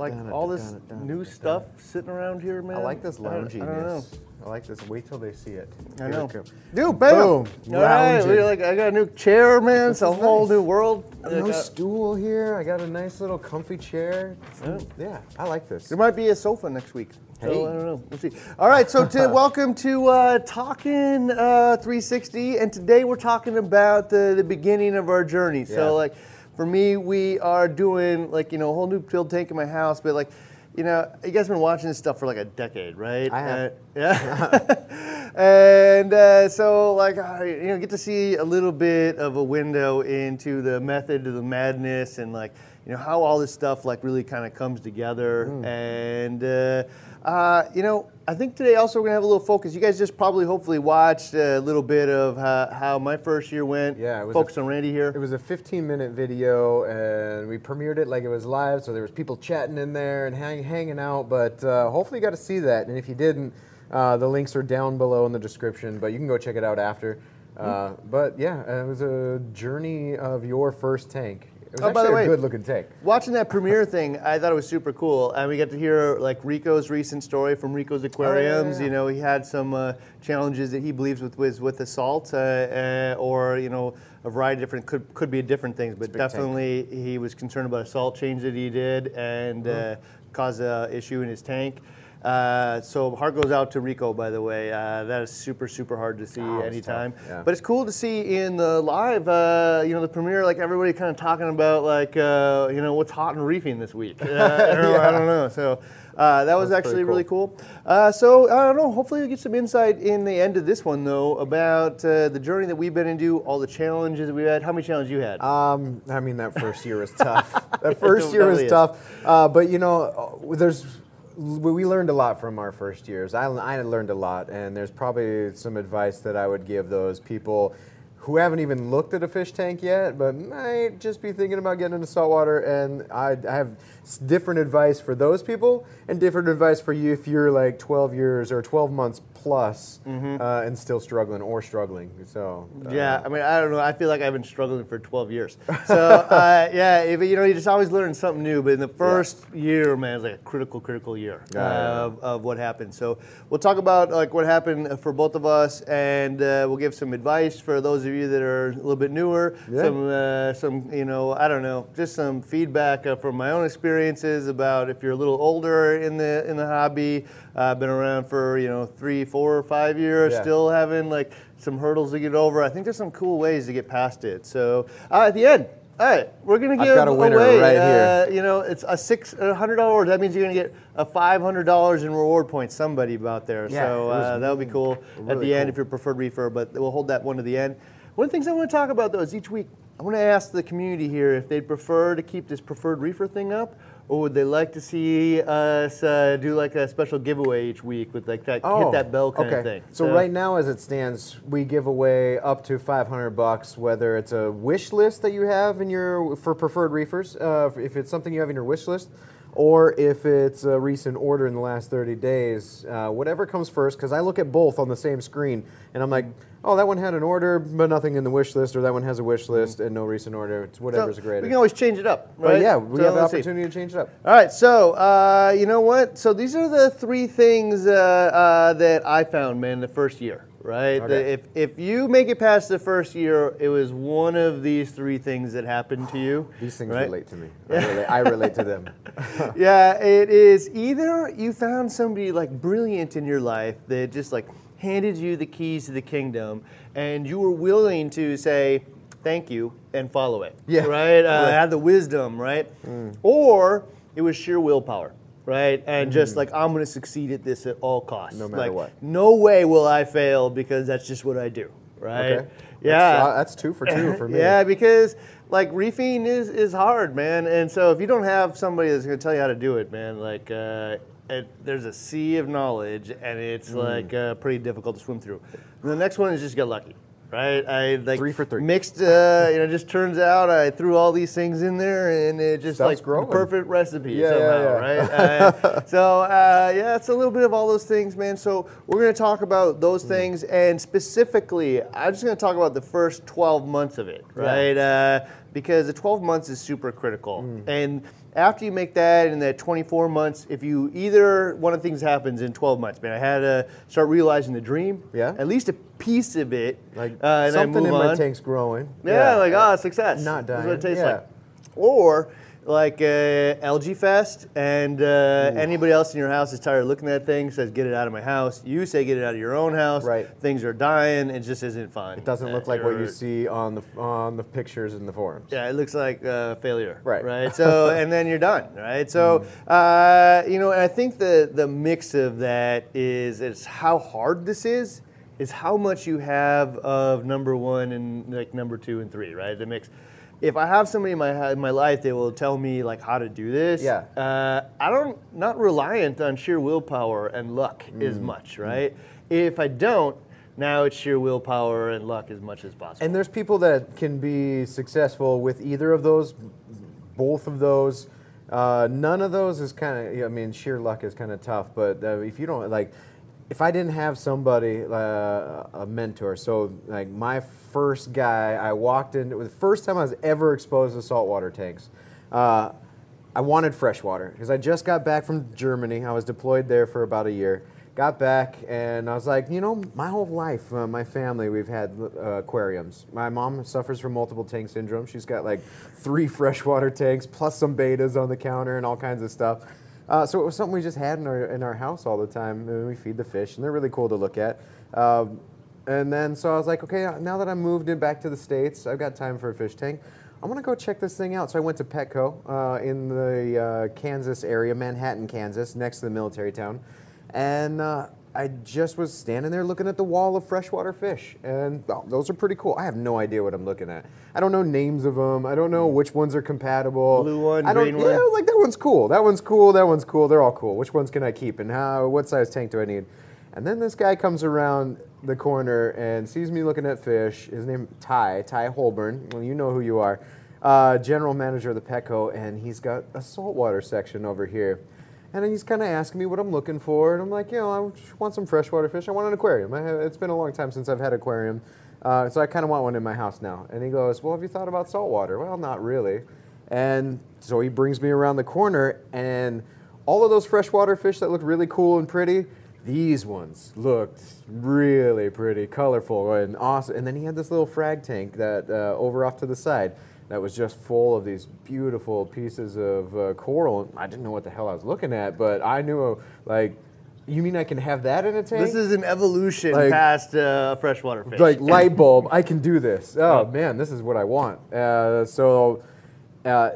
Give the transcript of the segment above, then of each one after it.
like all this new stuff sitting around here, man. I like this I don't- I don't lounginess. I like this. Wait till they see it. I know. Dude, bam! Boom. All right, we're like I got a new chair, man. It's a whole nice. new world. No Like, uh, stool here. I got a nice little comfy chair. Yeah, I like this. There might be a sofa next week. So Hey. I don't know. We'll see. All right, so to welcome to uh, Talking uh, 360, and today we're talking about the, the beginning of our journey. Yeah. So like, for me, we are doing like you know a whole new field tank in my house, but like. You know, you guys have been watching this stuff for like a decade, right? I have. Uh, yeah. and uh, so, like, I you know, get to see a little bit of a window into the method of the madness and like, you know, how all this stuff like really kind of comes together. Hmm. And uh, uh, you know, I think today also we're gonna have a little focus. You guys just probably hopefully watched a little bit of how, how my first year went. Yeah, it was focus a- on Randy here. It was a 15 minute video and we premiered it like it was live, so there was people chatting in there and hang, hanging out. But uh, hopefully you got to see that. And if you didn't, uh, the links are down below in the description. But you can go check it out after. Uh, but yeah, it was a journey of your first tank. It was Oh, by actually the way- good looking tank. Watching that premiere thing, I thought it was super cool, and we got to hear like Rico's recent story from Rico's Aquariums. yeah. You know, he had some uh, challenges that he believes with with, with assault, uh, uh, or you know, a variety of different could could be different things, but big tank. definitely he was concerned about a salt change that he did and uh, caused an issue in his tank. Uh, so heart goes out to Rico, by the way. Uh, that is super, super hard to see Oh, anytime. yeah. But it's cool to see in the live, uh, you know, the premiere, like everybody kind of talking about like, uh, you know, what's hot and reefing this week. Uh, or I don't know. So uh, that was That's actually pretty really cool. Uh, so I don't know. Hopefully, we get some insight in the end of this one though about uh, the journey that we've been into, all the challenges that we've had. How many challenges you had? Um, I mean, that first year was tough. that first year was is. tough. Uh, but you know, there's we learned a lot from our first years. I, I learned a lot, and there's probably some advice that I would give those people who haven't even looked at a fish tank yet, but might just be thinking about getting into saltwater. And I, I have different advice for those people, and different advice for you if you're like 12 years or 12 months plus uh, and still struggling or struggling. So uh, Yeah, I mean, I don't know. I feel like I've been struggling for 12 years. So, uh, yeah, if, you know, you just always learn something new. But in the first year, man, it's like a critical, critical year Yeah, yeah, yeah. of, of what happened. So, we'll talk about like what happened for both of us, and uh, we'll give some advice for those of you that are a little bit newer. Yeah. Some, uh, some, you know, I don't know, just some feedback uh, from my own experiences about if you're a little older in the in the hobby. Uh, been around for you know three, four, or five years, Yeah. still having like some hurdles to get over. I think there's some cool ways to get past it. So uh, at the end, all right, we're gonna I've give winner away. right uh, here. You know, it's a six hundred dollars. That means you're gonna get a five hundred dollars in reward points. Somebody out there. Yeah, so uh, that would be cool at really the end if you're preferred reefer. But we'll hold that one to the end. One of the things I want to talk about though is each week I want to ask the community here if they'd prefer to keep this preferred reefer thing up. Or would they like to see us uh, do like a special giveaway each week with like that hit that bell kind Oh, okay. of thing? So, right now, as it stands, we give away up to 500 bucks, whether it's a wish list that you have in your for preferred reefers, uh, if it's something you have in your wish list, or if it's a recent order in the last 30 days, uh, whatever comes first. Because I look at both on the same screen, and I'm like, oh, that one had an order, but nothing in the wish list, or that one has a wish list and no recent order. It's So whatever's greater. we can always change it up, right? but yeah, we So have the let's see. opportunity to change it up. All right, so uh, you know what? So these are the three things uh, uh, that I found, man, the first year, right? The- if if you make it past the first year, it was one of these three things that happened to you. These things right? relate to me. I relate, I relate to them. yeah, it is either you found somebody like brilliant in your life that just like handed you the keys to the kingdom, and you were willing to say thank you and follow it. Yeah. Right. Uh, Right. Mm. Had the wisdom, right? Or it was sheer willpower. Right, and just like I'm going to succeed at this at all costs. No matter like, what. No way will I fail because that's just what I do. Right. Okay. Yeah. That's, uh, that's two for two for me. Yeah, because like reefing is is hard, man. And so if you don't have somebody that's going to tell you how to do it, man, like uh, it, there's a sea of knowledge, and it's Mm. like uh, pretty difficult to swim through. And the next one is just get lucky. Right? I like Three for three. Mixed, uh, you know, just turns out I threw all these things in there, and it just Stuff's like growing. the perfect recipe Yeah, yeah, somehow, yeah. right? Uh, so uh, yeah, it's a little bit of all those things, man. So we're gonna talk about those Mm. things, and specifically, I'm just gonna talk about the first 12 months of it, Yeah. right? Uh, because the 12 months is super critical, Mm. and after you make that in that 24 months, if you either one of the things happens in 12 months, man, I had to start realizing the dream, Yeah. at least a piece of it, Like uh, and I something in my tank's growing. Yeah, like ah, success. Not That's what dying, it tastes yeah. like. Or like uh, algae fest, and uh, anybody else in your house is tired of looking at things, says get it out of my house. You say get it out of your own house. Right. Things are dying. It just isn't fun. It doesn't look like what you see on the on the pictures in the forums. yeah, it looks like uh, failure. Right. Right. So, and then you're done. Right. So, uh, you know, and I think the the mix of that is is how hard this is, is how much you have of number one and like number two and three. Right. The mix. If I have somebody in my in my life, they will tell me like how to do this. Yeah. Uh, I don't not reliant on sheer willpower and luck as much. Right. If I don't. Now it's sheer willpower and luck as much as possible. And there's people that can be successful with either of those, both of those. Uh, none of those is kind of, I mean, sheer luck is kind of tough. But uh, if you don't, like, if I didn't have somebody, uh, a mentor, so like my first guy, I walked in, it was the first time I was ever exposed to saltwater tanks. Uh, I wanted fresh water because I just got back from Germany. I was deployed there for about a year. Got back and I was like, you know, my whole life, uh, my family, we've had uh, aquariums. My mom suffers from multiple tank syndrome. She's got like three freshwater tanks plus some bettas on the counter and all kinds of stuff. Uh, so it was something we just had in our in our house all the time. And we feed the fish, and they're really cool to look at. Um, and then so I was like, okay, now that I'm moved in back to the states, I've got time for a fish tank. I'm gonna go check this thing out. So I went to Petco uh, in the uh, Kansas area, Manhattan, Kansas, next to the military town, and uh, I just was standing there looking at the wall of freshwater fish, and well, those are pretty cool. I have no idea what I'm looking at. I don't know names of them. I don't know which ones are compatible. Blue one, I don't, green yeah, one. I like that one's cool. That one's cool. That one's cool. They're all cool. Which ones can I keep? And how? What size tank do I need? And then this guy comes around the corner and sees me looking at fish. His name Ty Ty Holborn. Well, you know who you are. Uh, general manager of the Petco, and he's got a saltwater section over here. And he's kind of asking me what I'm looking for, and I'm like, you know, I want some freshwater fish. I want an aquarium. Have, it's been a long time since I've had an aquarium, uh, so I kind of want one in my house now. And he goes, well, have you thought about saltwater? Well, not really. And so he brings me around the corner, and all of those freshwater fish that looked really cool and pretty, these ones looked really pretty, colorful, and awesome. And then he had this little frag tank that uh, over off to the side that was just full of these beautiful pieces of uh, coral. I didn't know what the hell I was looking at, but I knew, like, you mean I can have that in a tank? This is an evolution Like- past uh, freshwater fish. like light bulb. I can do this. Oh man, this is what I want. Uh, so uh,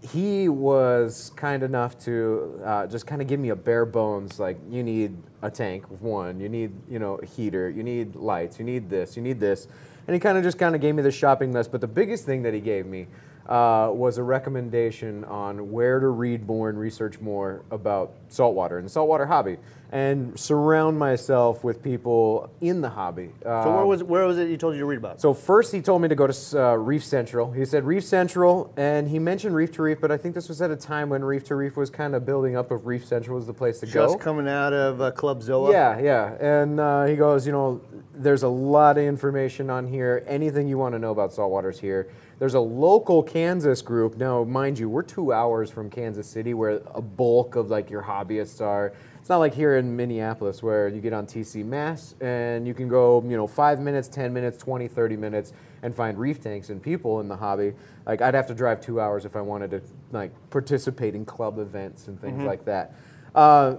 he was kind enough to uh, just kind of give me a bare bones. Like you need a tank one. You need you know a heater. You need lights. You need this. You need this. And he kind of just kind of gave me the shopping list. But the biggest thing that he gave me. Uh, was a recommendation on where to read more and research more about saltwater and the saltwater hobby, and surround myself with people in the hobby. so where Um, was where was it he told you to read about? so first he told me to go to uh, Reef Central. He said Reef Central, and he mentioned Reef to Reef, but I think this was at a time when Reef to Reef was kind of building up. Of Reef Central was the place to Just go. Just coming out of uh, Club Zoa. Yeah, yeah. And uh, he goes, you know, there's a lot of information on here. Anything you want to know about saltwater's here. There's a local Kansas group. Now, mind you, we're two hours from Kansas City, where a bulk of like your hobbyists are. It's not like here in Minneapolis where you get on TCMAS and you can go, you know, five minutes, 10 minutes, 20, 30 minutes and find reef tanks and people in the hobby. Like I'd have to drive two hours if I wanted to like participate in club events and things like that. Uh,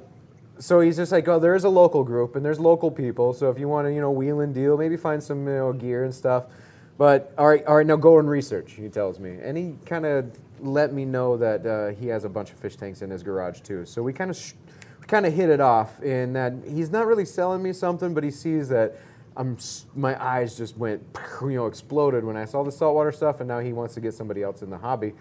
so he's just like, oh, there is a local group and there's local people. So if you want to, you know, wheel and deal, maybe find some you know, gear and stuff. But all right, all right, now go and research. He tells me, and he kind of let me know that uh, he has a bunch of fish tanks in his garage too. So we kind of kind of hit it off in that he's not really selling me something, but he sees that I'm my eyes just went you know exploded when I saw the saltwater stuff, and now he wants to get somebody else in the hobby.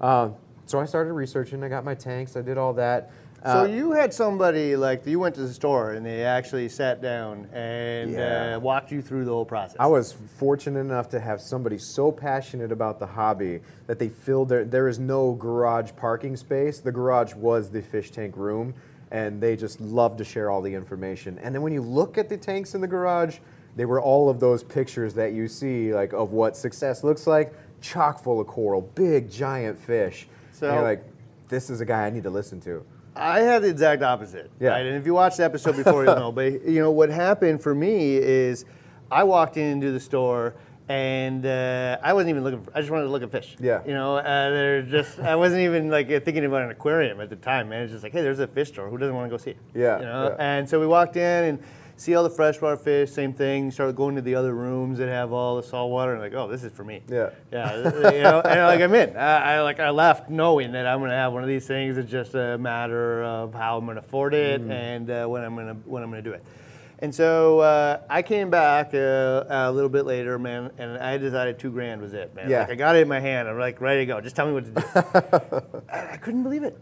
Uh, so I started researching. I got my tanks. I did all that. So Uh, you had somebody like you went to the store and they actually sat down and Yeah. uh, walked you through the whole process. I was fortunate enough to have somebody so passionate about the hobby that they filled their. There is no garage parking space. The garage was the fish tank room, and they just loved to share all the information. And then when you look at the tanks in the garage, they were all of those pictures that you see, like of what success looks like, chock full of coral, big giant fish. So- and you're like, this is a guy I need to listen to. I had the exact opposite. Yeah. Right? And if you watched the episode before, you'll know. But you know what happened for me is I walked into the store and uh, I wasn't even looking. For, I just wanted to look at fish. Yeah. You know, uh, they're just. I wasn't even like thinking about an aquarium at the time, man. It's just like, hey, there's a fish store. Who doesn't want to go see it? Yeah, You know. yeah. And so we walked in and. See all the freshwater fish, same thing. Started going to the other rooms that have all the saltwater, and like, oh, this is for me. Yeah. Yeah, you know, and like I'm in. I, I like I left knowing that I'm gonna have one of these things. It's just a matter of how I'm gonna afford it and uh, when I'm gonna when I'm gonna do it. And so uh, I came back uh, a little bit later, man, and I decided two grand was it, man. Yeah. Like I got it in my hand. I'm like ready to go. Just tell me what to do. And I couldn't believe it.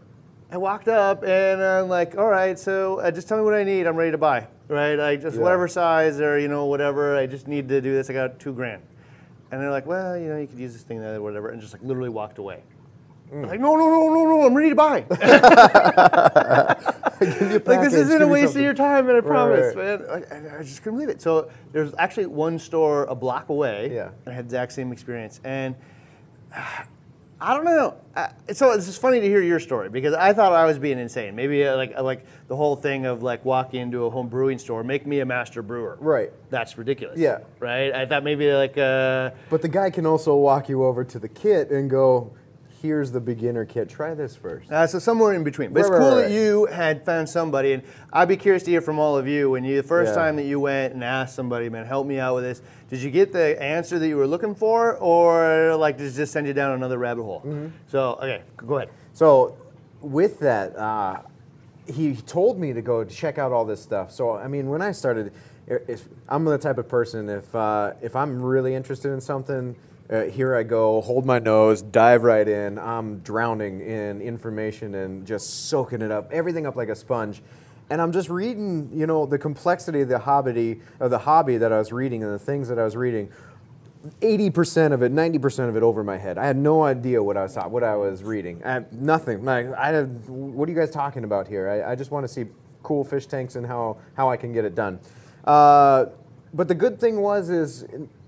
I walked up and I'm like, all right, so uh, just tell me what I need. I'm ready to buy, right? I just Yeah. whatever size or you know whatever. I just need to do this. I got two grand. And they're like, well, you know, you could use this thing, that, or whatever, and just like literally walked away. Was like, no, no, no, no, no, I'm ready to buy. like this isn't a waste of your time, and I promise, right. man. I, I- I just couldn't believe it. So there's actually one store a block away. Yeah. And I had the exact same experience, and I don't know. Uh, so it's just funny to hear your story because I thought I was being insane. Maybe uh, like uh, like the whole thing of like walking into a home brewing store, make me a master brewer. Right. That's ridiculous. Yeah. Right. I thought maybe like uh, But the guy can also walk you over to the kit and go, here's the beginner kit. Try this first. uh, so somewhere in between. But it's Right, right, cool right. that you had found somebody, and I'd be curious to hear from all of you when you the first Yeah. time that you went and asked somebody, man, help me out with this. Did you get the answer that you were looking for, or like did it just send you down another rabbit hole? Mm-hmm. So okay, go ahead. So, with that, uh, he told me to go check out all this stuff. So, I mean, when I started, if I'm the type of person, if uh, if I'm really interested in something, uh, here I go, hold my nose, dive right in. I'm drowning in information and just soaking it up, everything up like a sponge. And I'm just reading, you know, the complexity of the hobby, of the hobby that I was reading and the things that I was reading. 80% of it, 90% of it over my head. I had no idea what I was what I was reading. I nothing. Like, I had, what are you guys talking about here? I, I just want to see cool fish tanks and how, how I can get it done. Uh, but the good thing was is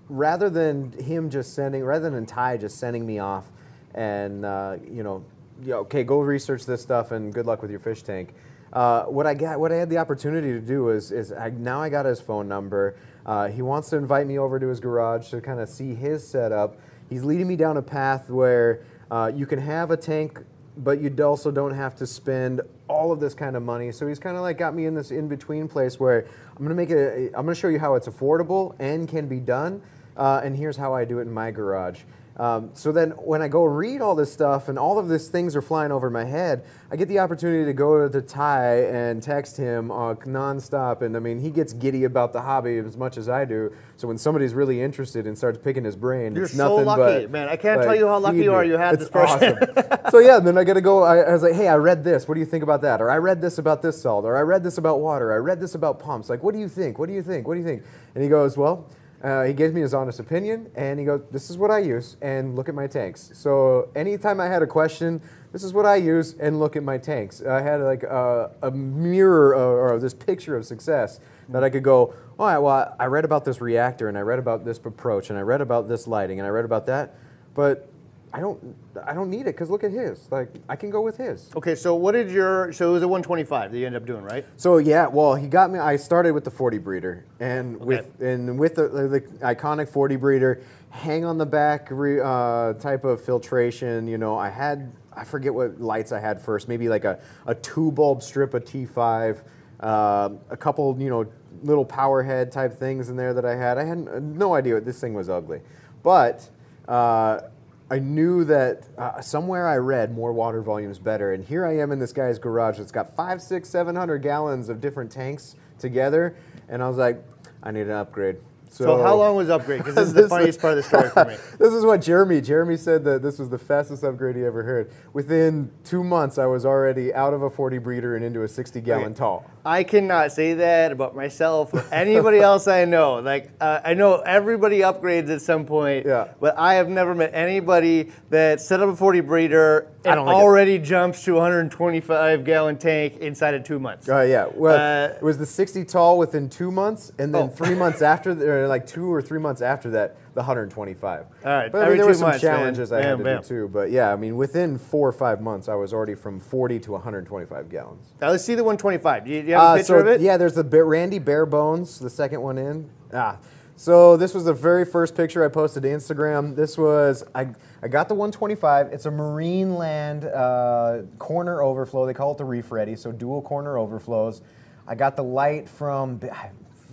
rather than him just sending, rather than Ty just sending me off and, uh, you know, yeah, okay, go research this stuff and good luck with your fish tank. Uh, what I got, what I had the opportunity to do is, is I, now I got his phone number. Uh, he wants to invite me over to his garage to kind of see his setup. He's leading me down a path where uh, you can have a tank, but you also don't have to spend all of this kind of money. So he's kind of like got me in this in between place where I'm gonna make it. I'm gonna show you how it's affordable and can be done. Uh, and here's how I do it in my garage. Um, so then, when I go read all this stuff and all of these things are flying over my head, I get the opportunity to go to Ty and text him uh, nonstop. And I mean, he gets giddy about the hobby as much as I do. So when somebody's really interested and starts picking his brain, You're it's so nothing lucky, but, man. I can't like, tell you how lucky you are you had It's this person. awesome. so yeah, then I got to go. I, I was like, hey, I read this. What do you think about that? Or I read this about this salt. Or I read this about water. I read this about pumps. Like, what do you think? What do you think? What do you think? And he goes, well. Uh, he gave me his honest opinion, and he goes, "This is what I use, and look at my tanks." So anytime I had a question, this is what I use, and look at my tanks. I had like a, a mirror or, or this picture of success that I could go, "All right, well, I read about this reactor, and I read about this approach, and I read about this lighting, and I read about that, but I don't, I don't need it because look at his. Like, I can go with his." okay, so what did your so it was a 125 that you ended up doing, right? So yeah, well, he got me. I started with the 40 breeder, and with and with the, the, iconic 40 breeder, hang on the back re, uh, type of filtration. You know, I had I forget what lights I had first. Maybe like a, a two bulb strip of T5, uh, a couple you know little power head type things in there that I had. I had no idea what this thing was ugly, but. Uh, I knew that uh, somewhere I read more water volumes better, and here I am in this guy's garage that's got five, six, seven hundred gallons of different tanks together, and I was like, I need an upgrade. So, how long was upgrade? Because this is the funniest part of the story for me. This is what Jeremy. Jeremy said that this was the fastest upgrade he ever heard. Within two months, I was already out of a 40 breeder and into a 60 gallon Okay. tall. I cannot say that about myself or anybody else I know. Like uh, I know everybody upgrades at some point, Yeah. but I have never met anybody that set up a 40 breeder and like it. already jumps to a 125 gallon tank inside of two months. Uh, yeah, well, Uh, it was the 60 tall within two months, and then Oh. three months after, or like two or three months after that, the 125. All right, but I mean, there were some months, man. challenges I Bam, had to bam. do too. But yeah, I mean, within four or five months, I was already from 40 to 125 gallons. Now let's see the 125. Do you, you have a Uh, picture so of it? yeah, there's the Randy Bare Bones, the second one in. Ah, so this was the very first picture I posted to Instagram. This was I I got the 125. It's a Marineland uh, corner overflow. They call it the Reef Ready, so dual corner overflows. I got the light from,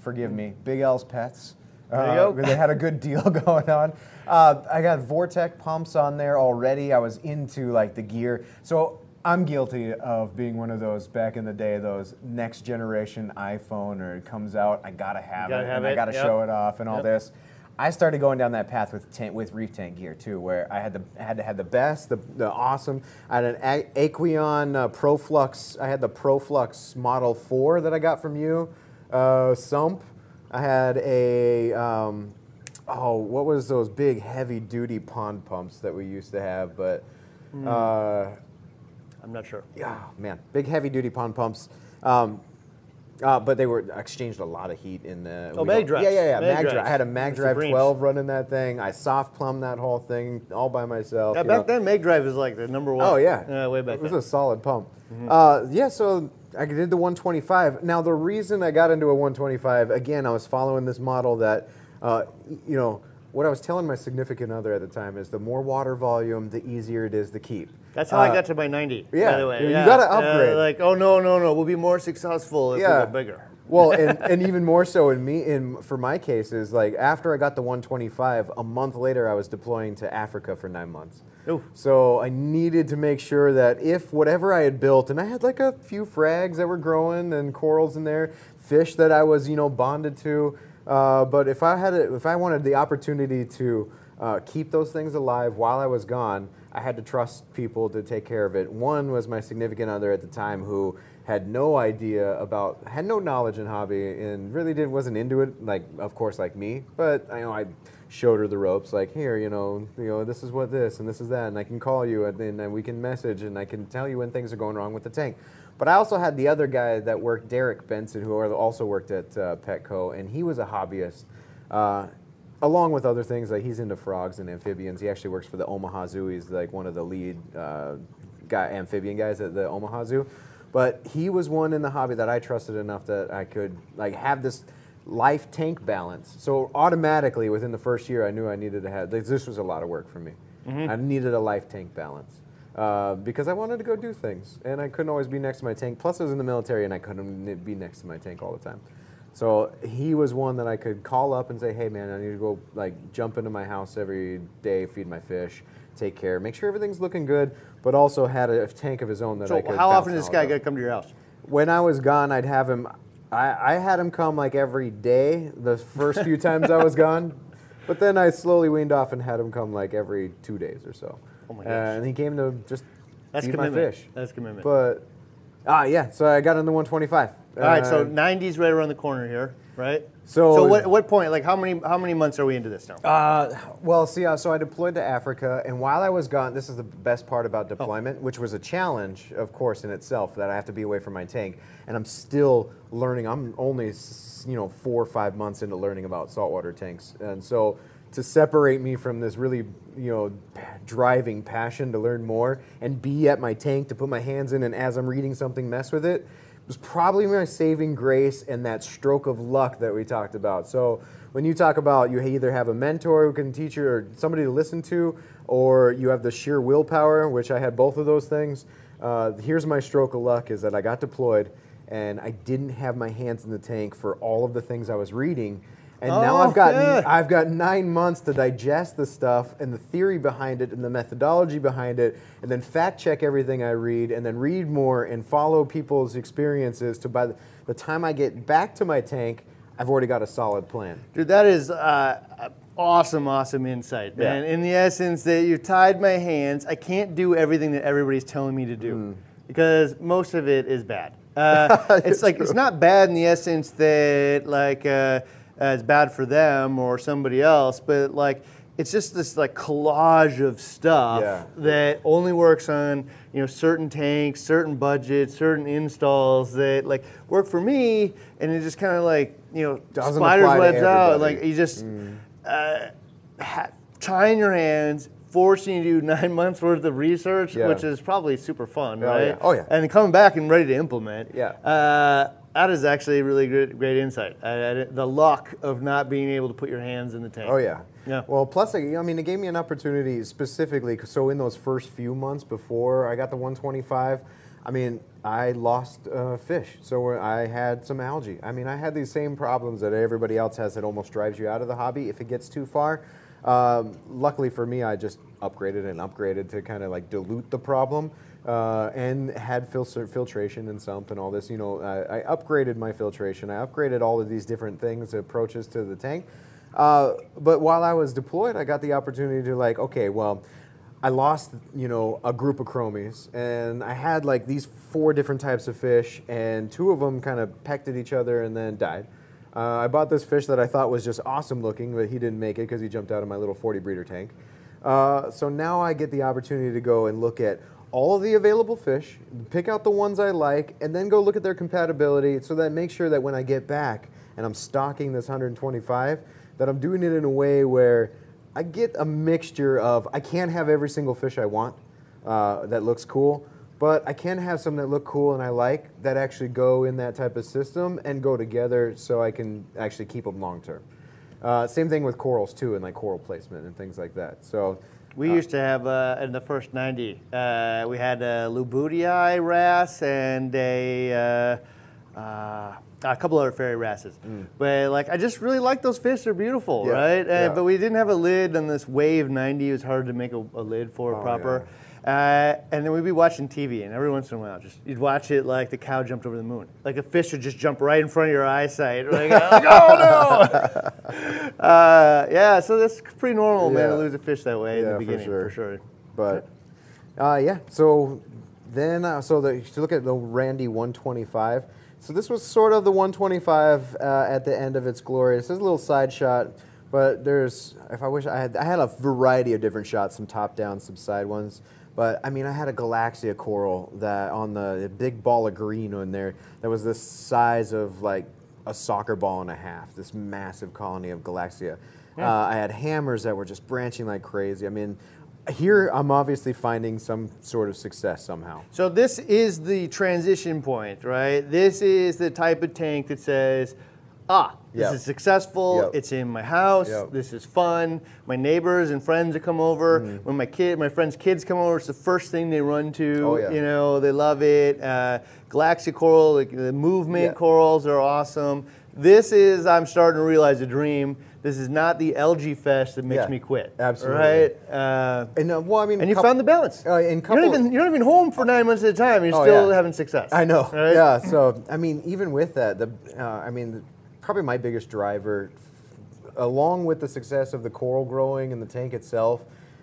forgive me, Big Al's Pets. Uh, go. They had a good deal going on. Uh, I got VorTech pumps on there already. I was into like the gear. So I'm guilty of being one of those back in the day, those next generation iPhone or it comes out, I gotta have Gotta it have and I gotta yep. show it off and all Yep. this. I started going down that path with tank, with reef tank gear too, where I had the I had to have the best, the, the awesome. I had an A- Aqueon uh, ProFlux. I had the ProFlux Model Four that I got from you, uh, Sump. I had a um, oh, what was those big heavy duty pond pumps that we used to have? But Hmm. uh, I'm not sure. yeah, man, big heavy duty pond pumps. Um, uh, but they were exchanged a lot of heat in the. Oh, mag don't- Yeah, yeah, yeah. Mag Mag, drive. drives. I had a Mag Drive Supremes. 12 running that thing. I soft plumbed that whole thing all by myself. Yeah, back know. then, mag Drive is like the number one. Oh yeah, Yeah, way back It was then. a solid pump. Uh, yeah, so I did the 125. Now the reason I got into a 125 again, I was following this model that, uh, you know, what I was telling my significant other at the time is the more water volume, the easier it is to keep. That's how I Uh, got to my 90. yeah, by the way. you yeah. gotta Uh, upgrade. like, oh no, no, no, we'll be more successful if we go bigger. well, and, and even more so in me in for my case is like after I got the 125, a month later I was deploying to Africa for nine months. Ooh. So I needed to make sure that if whatever I had built, and I had like a few frags that were growing and corals in there, fish that I was you know bonded to, uh, but if I had a, if I wanted the opportunity to uh, keep those things alive while I was gone, I had to trust people to take care of it. One was my significant other at the time who had no idea about, had no knowledge in hobby, and really did wasn't into it. Like, of course, like me, but I know I showed her the ropes. Like, here, you know, you know, this is what this and this is that, and I can call you, and then we can message, and I can tell you when things are going wrong with the tank. But I also had the other guy that worked, Derek Benson, who also worked at uh, Petco, and he was a hobbyist. Uh, along with other things, like he's into frogs and amphibians. He actually works for the Omaha Zoo. He's like one of the lead uh, guy amphibian guys at the Omaha Zoo. But he was one in the hobby that I trusted enough that I could like have this life tank balance. So automatically within the first year, I knew I needed to have. This this was a lot of work for me. I needed a life tank balance. Uh, because I wanted to go do things, and I couldn't always be next to my tank. Plus, I was in the military, and I couldn't be next to my tank all the time. So he was one that I could call up and say, "Hey, man, I need to go like jump into my house every day, feed my fish, take care, make sure everything's looking good." But also had a tank of his own that I could. So how often does this guy got to come to your house? When I was gone, I'd have him. I, I had him come like every day the first few times I was gone, but then I slowly weaned off and had him come like every two days or so. Oh my Uh, gosh. and he came to just That's feed my fish. That's commitment. But ah, yeah. So I got in the 125. All right, so Uh, 90's right around the corner here, right? So- so what, what point, like how many how many months are we into this now? Uh, well, see, uh, so I deployed to Africa, and while I was gone, this is the best part about Oh. deployment, which was a challenge, of course, in itself, that I have to be away from my tank, and I'm still learning. I'm only, you know, four or five months into learning about saltwater tanks, and so to separate me from this really, you know, driving passion to learn more and be at my tank to put my hands in, and as I'm reading something, mess with it was probably my saving grace and that stroke of luck that we talked about. So when you talk about you either have a mentor who can teach you or somebody to listen to, or you have the sheer willpower, which I had both of those things. Uh, here's my stroke of luck: is that I got deployed and I didn't have my hands in the tank for all of the things I was reading. And now Oh, I've got yeah. I've got nine months to digest the stuff and the theory behind it and the methodology behind it, and then fact check everything I read, and then read more and follow people's experiences. To by the, the time I get back to my tank, I've already got a solid plan. Dude, that is uh, awesome, awesome insight, man. Yeah. In the essence that you tied my hands, I can't do everything that everybody's telling me to do Hmm. because most of it is bad. Uh, it's like it's not bad in the essence that like uh, it's bad for them or somebody else, but like it's just this like collage of stuff Yeah. that only works on you know certain tanks, certain budgets, certain installs that like work for me, and it just kind of like you know Doesn't spiders webs out. Like you just uh, ha- tying your hands, forcing you to do nine months worth of research, Yeah. which is probably super fun, Oh, right? yeah. Oh, yeah. And then coming back and ready to implement. Yeah. Uh, that is actually really great, great insight. Uh, the luck of not being able to put your hands in the tank. Oh yeah. Yeah. Well, plus, I mean, it gave me an opportunity specifically. So in those first few months before I got the 125, I mean, I lost uh, fish. So I had some algae. I mean, I had these same problems that everybody else has that almost drives you out of the hobby if it gets too far. Um, luckily for me, I just upgraded and upgraded to kind of like dilute the problem. Uh, and had filter, filtration and sump and all this. You know, I, I upgraded my filtration. I upgraded all of these different things, approaches to the tank. Uh, but while I was deployed, I got the opportunity to like, okay, well, I lost, you know, a group of chromies, and I had like these four different types of fish, and two of them kind of pecked at each other and then died. Uh, I bought this fish that I thought was just awesome looking, but he didn't make it because he jumped out of my little 40 breeder tank. Uh, so now I get the opportunity to go and look at all of the available fish, pick out the ones I like, and then go look at their compatibility so that make sure that when I get back and I'm stocking this 125, that I'm doing it in a way where I get a mixture of I can't have every single fish I want uh, that looks cool, but I can have some that look cool and I like that actually go in that type of system and go together so I can actually keep them long term. Uh, same thing with corals too, and like coral placement and things like that. So We used to have uh, in the first 90, uh, we had a Lubutii wrasse and a, uh, uh, a couple other fairy wrasses. But like, I just really like those fish. They're beautiful, Mm. Yeah, right? Uh, yeah. But we didn't have a lid on this Wave 90. It was hard to make a, a lid for Oh, proper. Uh, and then we'd be watching TV, and every once in a while, just you'd watch it like the cow jumped over the moon. Like a fish would just jump right in front of your eyesight. Like, like, oh no! uh, yeah, so that's pretty normal, man, to lose a fish that way in Yeah, the for sure. for sure. But uh, yeah, so then uh, so the, if you look at the Randy 125. So this was sort of the 125 uh, at the end of its glory. This is a little side shot, but there's if I wish I had I had a variety of different shots, some top down, some side ones. But I mean, I had a Galaxea coral that on the big ball of green on there that was the size of like a soccer ball and a half. This massive colony of Galaxea. Uh, I had hammers that were just branching like crazy. I mean, here I'm obviously finding some sort of success somehow. So this is the transition point, right? This is the type of tank that says, ah, this Yep. is successful. Yep. It's in my house. Yep. This is fun. My neighbors and friends that come over. When my kid, my friends' kids come over, it's the first thing they run to. Oh, yeah. You know, they love it. Uh, Galaxy coral, like the movement Yeah. corals are awesome. This is, I'm starting to realize a dream. This is not the algae fest that makes Yeah, me quit. absolutely. Right? Uh, And uh, well, I mean, and you coup- found the balance. Uh, in you're, not even, you're not even home for nine months at a time. You're Oh, still yeah. having success. I know. Right? Yeah. So I mean, even with that, the uh, I mean, probably my biggest driver, along with the success of the coral growing and the tank itself,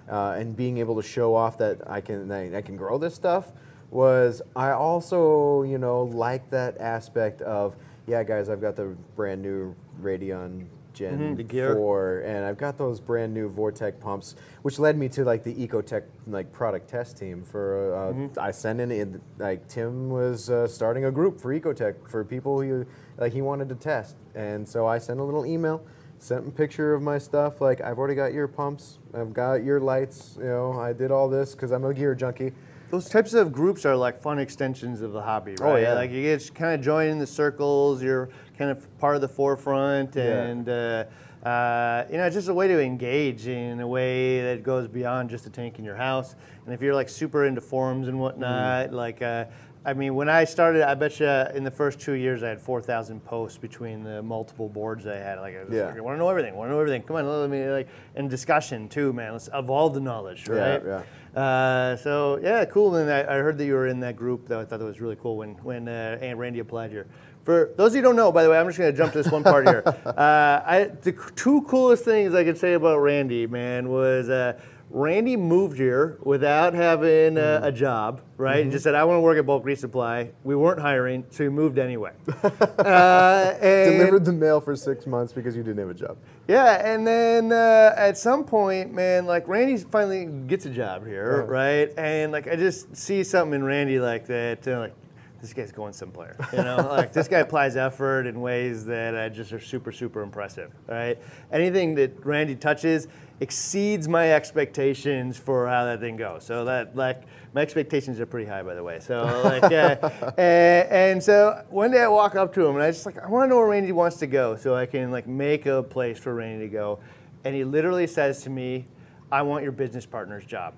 uh, and being able to show off that I can I, I can grow this stuff, was I also you know like that aspect of yeah guys I've got the brand new Radion. Gen Mhm, the gear. 4 and I've got those brand new VorTech pumps, which led me to like the Ecotech like product test team for. Uh, Mm-hmm. I sent in in- like Tim was uh, starting a group for Ecotech for people who like he wanted to test, and so I sent a little email, sent a picture of my stuff. Like I've already got your pumps, I've got your lights. You know, I did all this because I'm a gear junkie. Those types of groups are like fun extensions of the hobby, right? Oh, yeah. Like you get kind of join in the circles. You're kind of part of the forefront, Yeah. and uh, uh, you know, it's just a way to engage in a way that goes beyond just a tank in your house. And if you're like super into forums and Mm-hmm. whatnot, like. Uh, I mean, when I started, I bet you in the first two years I had 4,000 posts between the multiple boards I had. Like, I, Yeah. like, I want to know everything. Want to know everything. Come on, let me like and discussion too, man. Let's evolve the knowledge, right? yeah. Uh, so yeah, cool. And I, I heard that you were in that group. Though I thought that was really cool when when uh, Aunt Randy applied here. For those of you who don't know, by the way, I'm just going to jump to this one part here. Uh, I, the two coolest things I could say about Randy, man, was uh, Randy moved here without having uh, a job, right? He just said, I want to work at Bulk Reef Supply. We weren't hiring, so he moved anyway. uh, and- Delivered the mail for six months because you didn't have a job. yeah, and then uh, at some point, man, like Randy finally gets a job here, Uh-huh. right? And like I just see something in Randy like that, uh, like this guy's going somewhere, you know? like this guy applies effort in ways that uh, just are super, super impressive, right? Anything that Randy touches exceeds my expectations for how that thing goes. So that like my expectations are pretty high, by the way. So like, uh, and, and so one day I walk up to him and I just like I want to know where Randy wants to go, so I can like make a place for Randy to go. And he literally says to me, "I want your business partner's job."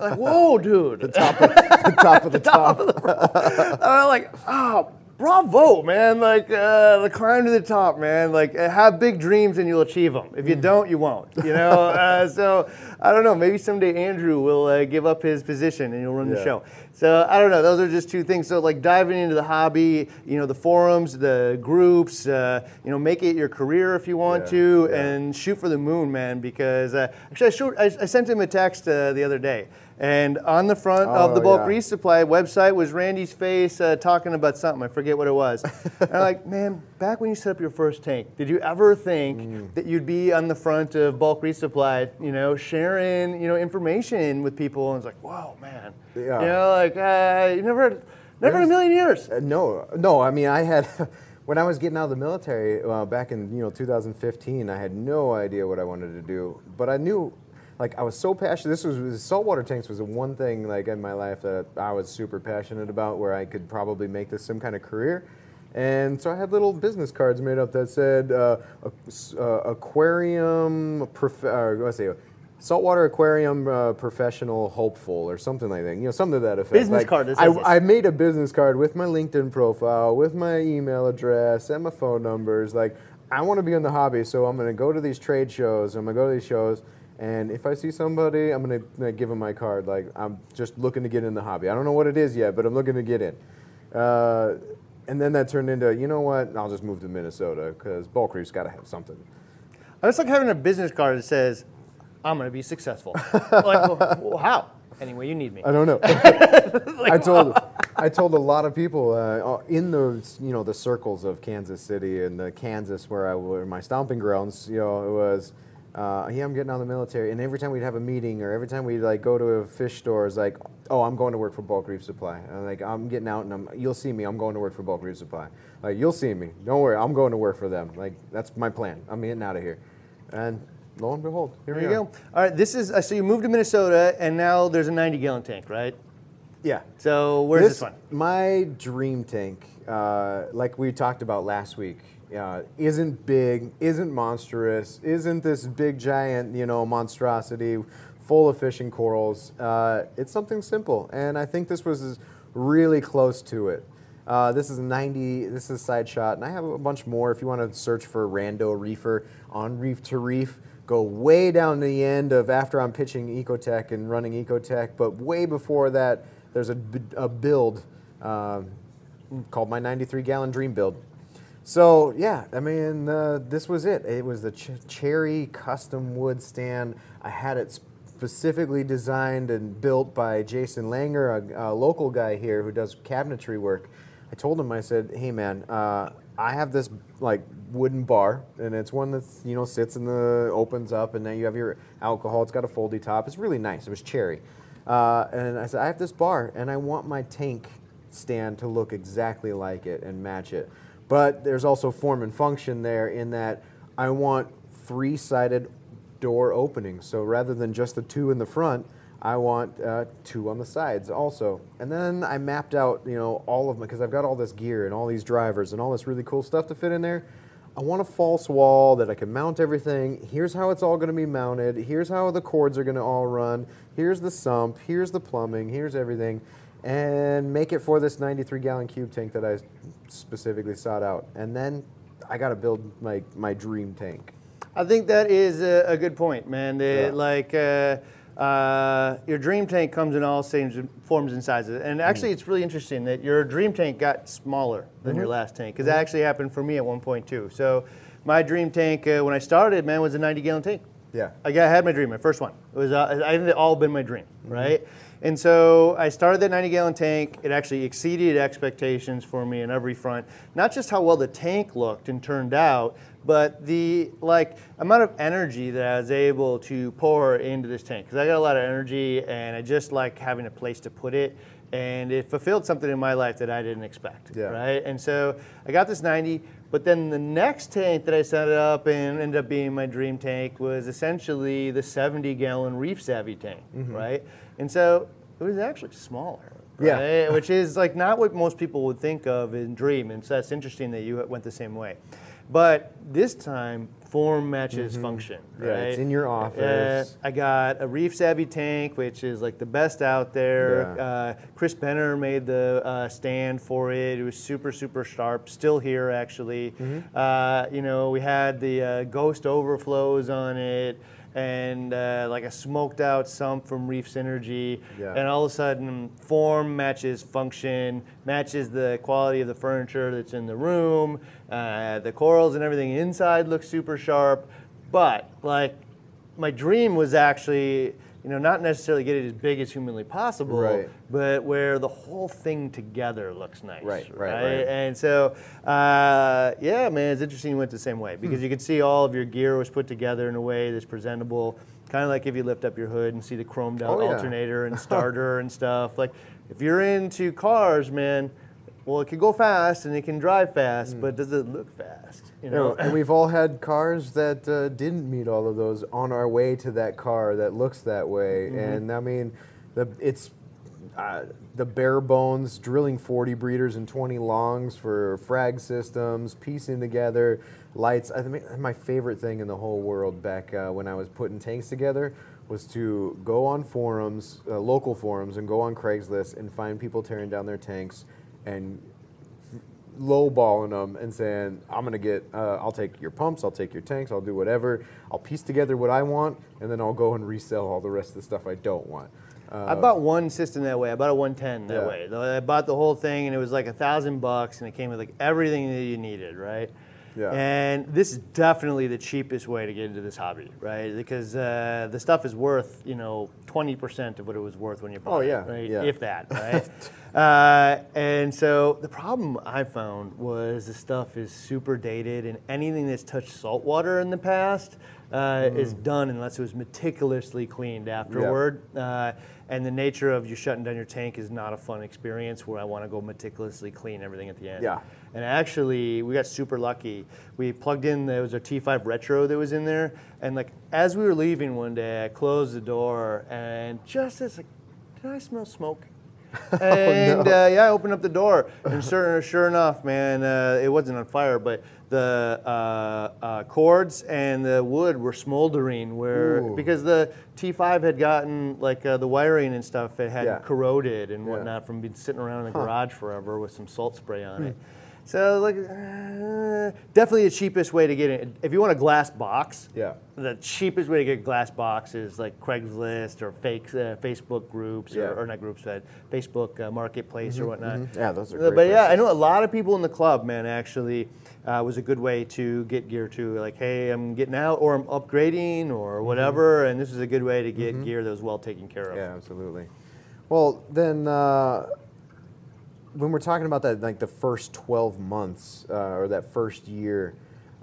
Like, whoa, dude! The top of the top. I'm like, oh, bravo, man! Like uh, the climb to the top, man. Like uh, have big dreams and you'll achieve them. If you don't, you won't. You know. uh, so I don't know. Maybe someday Andrew will uh, give up his position and you'll run the show. So I don't know. Those are just two things. So like diving into the hobby, you know, the forums, the groups, uh, you know, make it your career if you want Yeah, to, yeah. and shoot for the moon, man. Because uh, actually, I, showed, I, I sent him a text uh, the other day. And on the front of the Oh, bulk yeah. resupply website was Randy's face uh, talking about something. I forget what it was. and I'm like, man, back when you set up your first tank, did you ever think Mm. that you'd be on the front of bulk reef supply, you know, sharing, you know, information with people? And it's like, whoa, man. Yeah. You know, like, uh, you never, never in a million years. Uh, no, no. I mean, I had when I was getting out of the military uh, back in you know 2015. I had no idea what I wanted to do, but I knew. Like I was so passionate. This was, was saltwater tanks was the one thing like in my life that I was super passionate about, where I could probably make this some kind of career. And so I had little business cards made up that said uh, uh, aquarium, prof- or let's say saltwater aquarium uh, professional hopeful or something like that. You know, something to that effect. Business Like, card I. I made a business card with my LinkedIn profile, with my email address, and my phone numbers. Like, I want to be in the hobby, so I'm going to go to these trade shows. I'm going to go to these shows, and if I see somebody, I'm going to give them my card. Like, I'm just looking to get in the hobby. I don't know what it is yet, but I'm looking to get in. Uh, and then that turned into, you know what? I'll just move to Minnesota because Bulk Reef's got to have something. It's like having a business card that says, I'm going to be successful. like, well, well, how? Anyway, you need me. I don't know. I told I told a lot of people uh, in those you know the circles of Kansas City and the Kansas where I were my stomping grounds. You know, it was. Uh, yeah, I'm getting out of the military, and every time we'd have a meeting, or every time we'd like go to a fish store, it's like, oh, I'm going to work for Bulk Reef Supply. And like, I'm getting out, and I'm, you'll see me. I'm going to work for Bulk Reef Supply. Like, you'll see me. Don't worry, I'm going to work for them. Like, that's my plan. I'm getting out of here. And lo and behold, here There we go. All right, this is, uh, so you moved to Minnesota and now there's a 90 gallon tank, right? Yeah. So where's this, one? My dream tank, uh, like we talked about last week, uh, isn't big, isn't monstrous, isn't this big giant, you know, monstrosity full of fishing corals. Uh, it's something simple, and I think this was really close to it. Uh, this is 90. This is a side shot, and I have a bunch more. If you want to search for Rando Reefer on Reef to Reef, go way down to the end of after I'm pitching Ecotech and running Ecotech, but way before that, there's a build um, called my 93 gallon dream build. So yeah, I mean, uh, this was it. It was the ch- cherry custom wood stand. I had it specifically designed and built by Jason Langer, a, a local guy here who does cabinetry work. I told him, I said, "Hey man, uh, I have this like wooden bar, and it's one that you know sits in the opens up, and then you have your alcohol. It's got a foldy top. It's really nice. It was cherry." Uh, and I said, "I have this bar, and I want my tank stand to look exactly like it and match it." But there's also form and function there in that I want three-sided door openings. So rather than just the two in the front, I want uh, two on the sides also. And then I mapped out, you know, all of them because I've got all this gear and all these drivers and all this really cool stuff to fit in there. I want a false wall that I can mount everything. Here's how it's all going to be mounted. Here's how the cords are going to all run. Here's the sump. Here's the plumbing. Here's everything. And make it for this 93 gallon cube tank that I specifically sought out. And then I got to build my, my dream tank. I think that is a, a good point, man. That, Yeah. Like uh, uh, your dream tank comes in all shapes, forms, and sizes. And actually, Mm. it's really interesting that your dream tank got smaller than Mm-hmm. your last tank because that actually happened for me at one point too. So my dream tank uh, when I started, man, was a 90 gallon tank. Yeah. I got, I had my dream, my first one. It was, uh, I think it all been my dream, Mm-hmm. right? And so I started that 90 gallon tank. It actually exceeded expectations for me in every front. Not just how well the tank looked and turned out, but the like amount of energy that I was able to pour into this tank. Because I got a lot of energy, and I just like having a place to put it. And it fulfilled something in my life that I didn't expect, Yeah. right? And so I got this 90, but then the next tank that I set up and ended up being my dream tank was essentially the 70 gallon Reef Savvy tank, mm-hmm. right? And so it was actually smaller. Yeah. Which is like not what most people would think of in dream. And so that's interesting that you went the same way. But this time, form matches function. Yeah, it's in your Uh, office. I got a Reef Savvy tank, which is like the best out there. Yeah. Uh, Chris Benner made the uh, stand for it. It was super, super sharp. Still here, actually. Mm-hmm. Uh, you know, we had the uh, Ghost overflows on it. And uh, like a smoked out sump from Reef Synergy, Yeah. and all of a sudden, form matches function, matches the quality of the furniture that's in the room. Uh, the corals and everything inside look super sharp. But like, my dream was actually, you know, not necessarily get it as big as humanly possible, Right. but where the whole thing together looks nice. Right, right, right. And so, uh, yeah, man, it's interesting you went the same way because Hmm. you could see all of your gear was put together in a way that's presentable. Kind of like if you lift up your hood and see the chromed out Oh, yeah. alternator and starter and stuff. Like, if you're into cars, man, well, it can go fast and it can drive fast, but does it look fast? You. Know, and we've all had cars that uh, didn't meet all of those on our way to that car that looks that way. Mm-hmm. And I mean, the, it's uh, the bare bones drilling 40 breeders and 20 longs for frag systems, piecing together lights. I think my favorite thing in the whole world back uh, when I was putting tanks together was to go on forums, uh, local forums, and go on Craigslist and find people tearing down their tanks and lowballing them and saying, I'm gonna get, uh, I'll take your pumps, I'll take your tanks, I'll do whatever. I'll piece together what I want, and then I'll go and resell all the rest of the stuff I don't want. Uh, I bought one system that way. I bought a 110 that Yeah. way. I bought the whole thing, and it was like a thousand bucks, and it came with like everything that you needed, right? Yeah. And this is definitely the cheapest way to get into this hobby, right? Because uh, the stuff is worth, you know, 20% of what it was worth when you bought Oh, it, yeah, right? yeah. If that, right? uh, and so the problem I found was the stuff is super dated, and anything that's touched salt water in the past uh, is Mm. done unless it was meticulously cleaned afterward. Uh, and the nature of you shutting down your tank is not a fun experience where I want to go meticulously clean everything at the end. Yeah. And actually, we got super lucky. We plugged in, there was a T5 Retro that was in there. And like, as we were leaving one day, I closed the door and just as like, did I smell smoke? and uh, yeah, I opened up the door, and sure, sure enough, man, uh, it wasn't on fire, but the uh, uh, cords and the wood were smoldering. Where Ooh. because the T5 had gotten like uh, the wiring and stuff, it had Yeah. corroded and Yeah. whatnot from being sitting around in the garage forever with some salt spray on it. So like, uh, definitely the cheapest way to get it. If you want a glass box, Yeah. the cheapest way to get a glass box is like Craigslist or fake uh, Facebook groups Yeah. or, or not groups, but Facebook uh, Marketplace or whatnot. Yeah, those are great But yeah, I know a lot of people in the club, man. Actually, uh, was a good way to get gear to Like, hey, I'm getting out, or I'm upgrading, or Mm-hmm. whatever, and this is a good way to get gear that was well taken care of. Yeah, absolutely. Well, then uh, when we're talking about that, like the first 12 months uh, or that first year,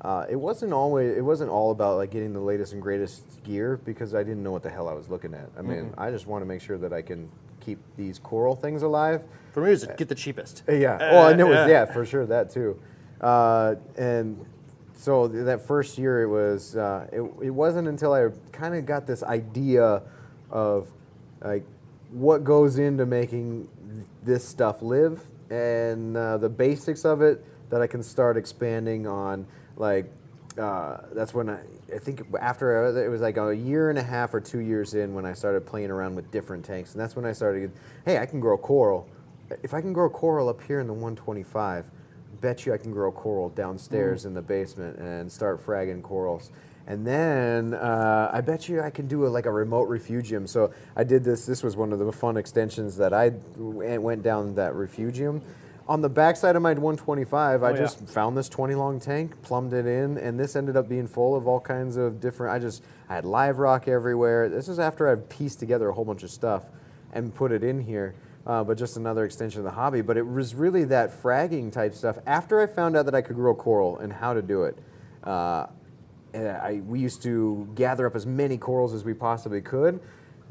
uh, it wasn't always it wasn't all about like getting the latest and greatest gear because I didn't know what the hell I was looking at. I mean, I just want to make sure that I can keep these coral things alive. For me, it was get the cheapest. Uh, Yeah. Uh, oh, I know it was yeah for sure that too. Uh, and so that first year, it was uh, it, it wasn't until I kind of got this idea of like what goes into making this stuff live and uh, the basics of it that I can start expanding on like uh, that's when I, I think after it was like a year and a half or two years in when I started playing around with different tanks, and that's when I started. Hey, I can grow coral. If I can grow coral up here in the 125, bet you I can grow coral downstairs in the basement and start fragging corals. And then uh, I bet you I can do a, like a remote refugium. So I did this. This was one of the fun extensions that I went down that refugium. On the backside of my 125, I Oh, yeah. just found this 20 long tank, plumbed it in, and this ended up being full of all kinds of different. I just I had live rock everywhere. This is after I've pieced together a whole bunch of stuff and put it in here. Uh, but just another extension of the hobby. But it was really that fragging type stuff. After I found out that I could grow coral and how to do it, uh, I, we used to gather up as many corals as we possibly could,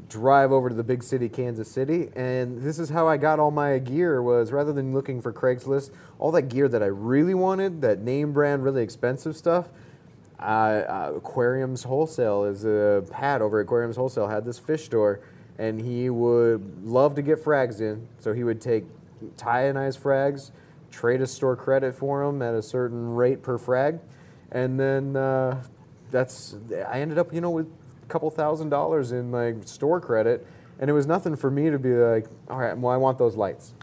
drive over to the big city, Kansas City, and this is how I got all my gear. Was rather than looking for Craigslist, all that gear that I really wanted, that name brand, really expensive stuff. Uh, uh, Aquariums Wholesale is a pad over Aquariums Wholesale had this fish store, and he would love to get frags in. So he would take ionized frags, trade a store credit for them at a certain rate per frag, and then uh, that's I ended up you know with a couple thousand dollars in like store credit, and it was nothing for me to be like, all right, well I want those lights.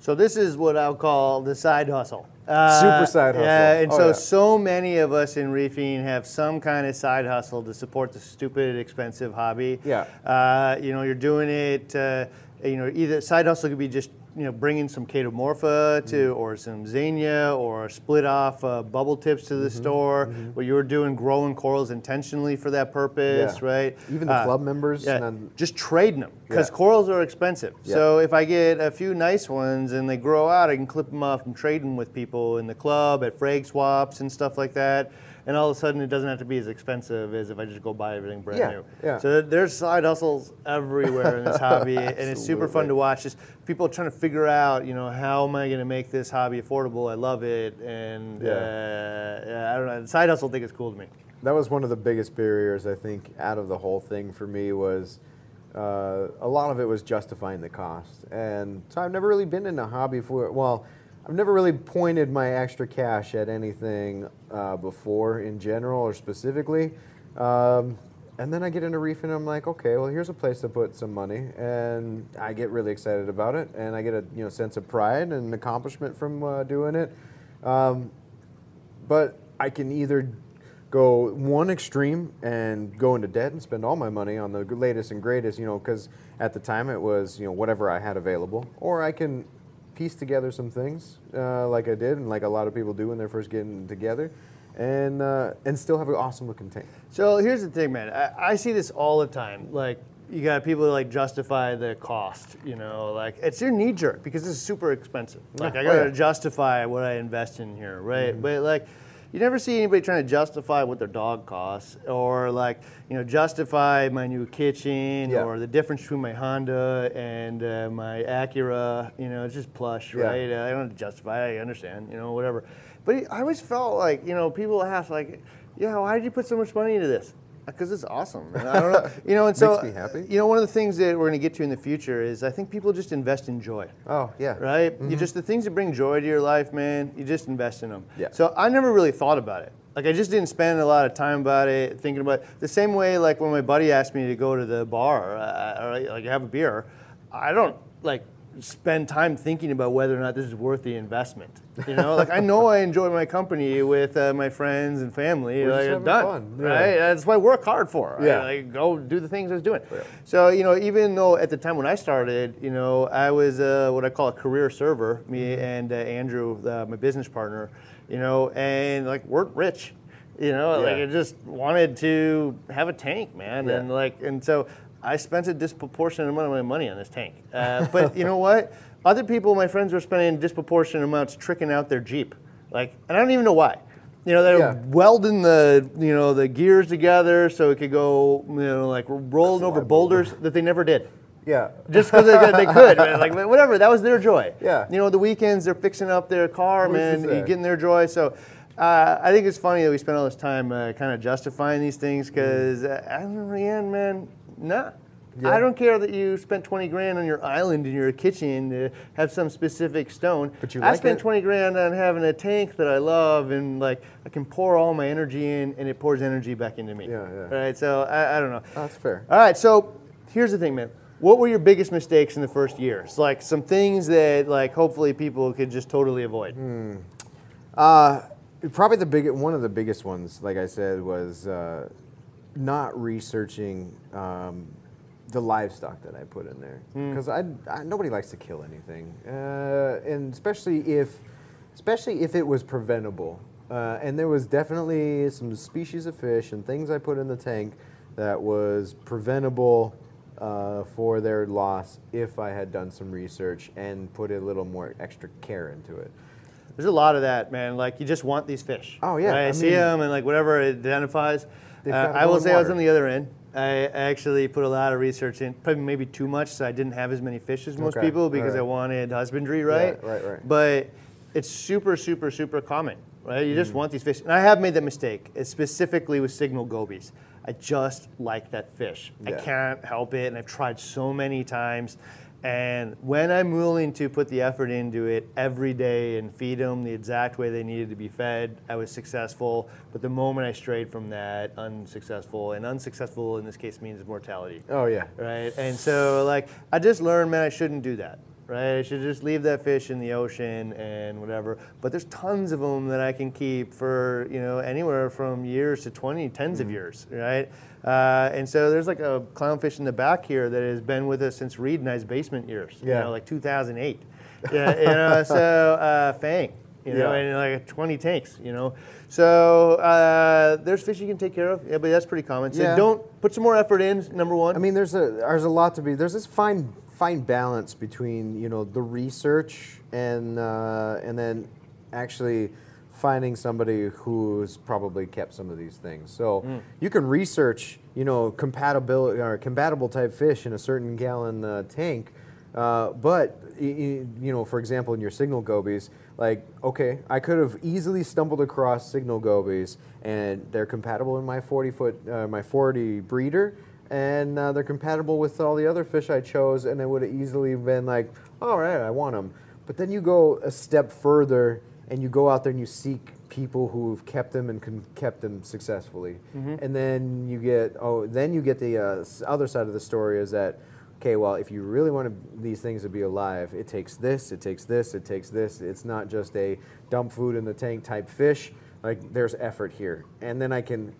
So this is what I'll call the side hustle. Uh, Super side hustle. Yeah, and Oh, so yeah. so many of us in reefing have some kind of side hustle to support the stupid, expensive hobby. Yeah. Uh, you know, you're doing it. Uh, you know, either side hustle could be just you know bringing some chaetomorpha to, Mm-hmm. or some xenia, or split off uh, bubble tips to Mm-hmm. the store. Where you were doing growing corals intentionally for that purpose, Yeah. right? Even the Uh, club members. yeah, and then- just trading them because Yeah. corals are expensive. So if I get a few nice ones and they grow out, I can clip them off and trade them with people in the club at frag swaps and stuff like that. And all of a sudden, it doesn't have to be as expensive as if I just go buy everything brand Yeah, new. yeah. So there's side hustles everywhere in this hobby, and it's super fun to watch. Just people trying to figure out, you know, how am I going to make this hobby affordable? I love it, and Yeah. uh, yeah, I don't know. Side hustle thing is cool to me. that was one of the biggest barriers I think out of the whole thing for me was uh, a lot of it was justifying the cost, and so I've never really been in a hobby for well. I've never really pointed my extra cash at anything uh, before in general or specifically. Um, and then I get into reefing and I'm like, okay, well, here's a place to put some money. And I get really excited about it. And I get a you know, sense of pride and accomplishment from uh, doing it. Um, but I can either go one extreme and go into debt and spend all my money on the latest and greatest, you know, because at the time it was, you know, whatever I had available, or I can piece together some things uh, like I did and like a lot of people do when they're first getting together, and uh, and still have an awesome looking tank. So here's the thing, man. I, I see this all the time. Like you got people that like justify the cost. You know, like it's your knee jerk because this is super expensive. Like I Oh, gotta yeah. Mm-hmm. justify what I invest in here, right? But like. You never see anybody trying to justify what their dog costs, or like you know justify my new kitchen, Yeah. or the difference between my Honda and uh, my Acura. You know, it's just plush, Yeah. right? Uh, I don't justify. I understand, you know, whatever. But I always felt like, you know, people ask like, yeah, why did you put so much money into this? Because it's awesome. man. I don't know, you know, and so Makes me happy. you know, one of the things that we're going to get to in the future is I think people just invest in joy. Oh yeah, Right? You just the things that bring joy to your life, man. You just invest in them. Yeah. So I never really thought about it. Like I just didn't spend a lot of time about it, thinking about it. the same way. Like when my buddy asked me to go to the bar uh, or like have a beer, I don't like spend time thinking about whether or not this is worth the investment. You know, like I know I enjoy my company with uh, my friends and family. We're like, having done, fun, yeah. right? That's what I work hard for. Yeah. Like, go do the things I was doing. Yeah. So you know, even though at the time when I started, you know, I was uh, what I call a career server. Me Mm-hmm. and uh, Andrew, uh, my business partner, you know, and like weren't rich. You know, like I just wanted to have a tank, man, Yeah. and like, and so I spent a disproportionate amount of my money on this tank. Uh, but you know what? Other people, my friends, were spending disproportionate amounts tricking out their Jeep. Like, and I don't even know why. You know, they're Yeah. welding the you know the gears together so it could go you know like rolling over boulders that they never did. yeah. Just because they, they could, man. like whatever, that was their joy. Yeah. You know, the weekends they're fixing up their car, man, getting their joy. So, uh, I think it's funny that we spend all this time uh, kind of justifying these things because uh, in the end, man, nah. Yeah. I don't care that you spent 20 grand on your island in your kitchen to have some specific stone. But you I like spent it? 20 grand on having a tank that I love and like I can pour all my energy in and it pours energy back into me. Yeah, yeah. Right. So I, I don't know. That's fair. All right, so here's the thing, man. What were your biggest mistakes in the first year? It's like some things that, like, hopefully people could just totally avoid. Hmm. Uh, probably the big one of the biggest ones, like I said, was uh, not researching um, the livestock that I put in there because I, I nobody likes to kill anything, uh, and especially if especially if it was preventable. Uh, and there was definitely some species of fish and things I put in the tank that was preventable uh, for their loss if I had done some research and put a little more extra care into it. There's a lot of that, man. Like, you just want these fish. Oh, yeah, Right? I, I see mean- them and, like, whatever it identifies. Uh, I will say I was on the other end. I actually put a lot of research in, probably maybe too much, so I didn't have as many fish as most Okay, people because I wanted husbandry, right? right, right. But it's super, super, super common, right? You Mm. just want these fish. And I have made that mistake, uh, specifically with signal gobies. I just like that fish. I can't help it, and I've tried so many times. And when I'm willing to put the effort into it every day and feed them the exact way they needed to be fed, I was successful. But the moment I strayed from that, unsuccessful. And unsuccessful in this case means mortality Oh yeah. right? And so like I just learned, man, I shouldn't do that, right? I should just leave that fish in the ocean and whatever. But there's tons of them that I can keep for you know anywhere from years to 20, 10s Mm-hmm. of years, right? Uh, and so there's like a clownfish in the back here that has been with us since Reed and I's basement years, you Yeah. know, like 2008. yeah, you know, so uh, Fang. You know, Yeah. and like 20 tanks, you know. So uh, there's fish you can take care of. Yeah, but that's pretty common. So Yeah. don't put some more effort in. Number one. I mean, there's a there's a lot to be. There's this fine fine balance between you know the research and uh, and then actually finding somebody who's probably kept some of these things. So you can research you know compatibility or compatible type fish in a certain gallon uh, tank, uh, but you know, for example, in your signal gobies, like okay, I could have easily stumbled across signal gobies, and they're compatible in my 40 foot, uh, my 40 breeder, and uh, they're compatible with all the other fish I chose, and it would have easily been like, all right, I want them. But then you go a step further, and you go out there and you seek people who've kept them and con- kept them successfully, and then you get oh, then you get the uh, other side of the story is that okay, well, if you really want to, these things to be alive, it takes this, it takes this, it takes this. It's not just a dump food in the tank type fish. Like there's effort here, and then I can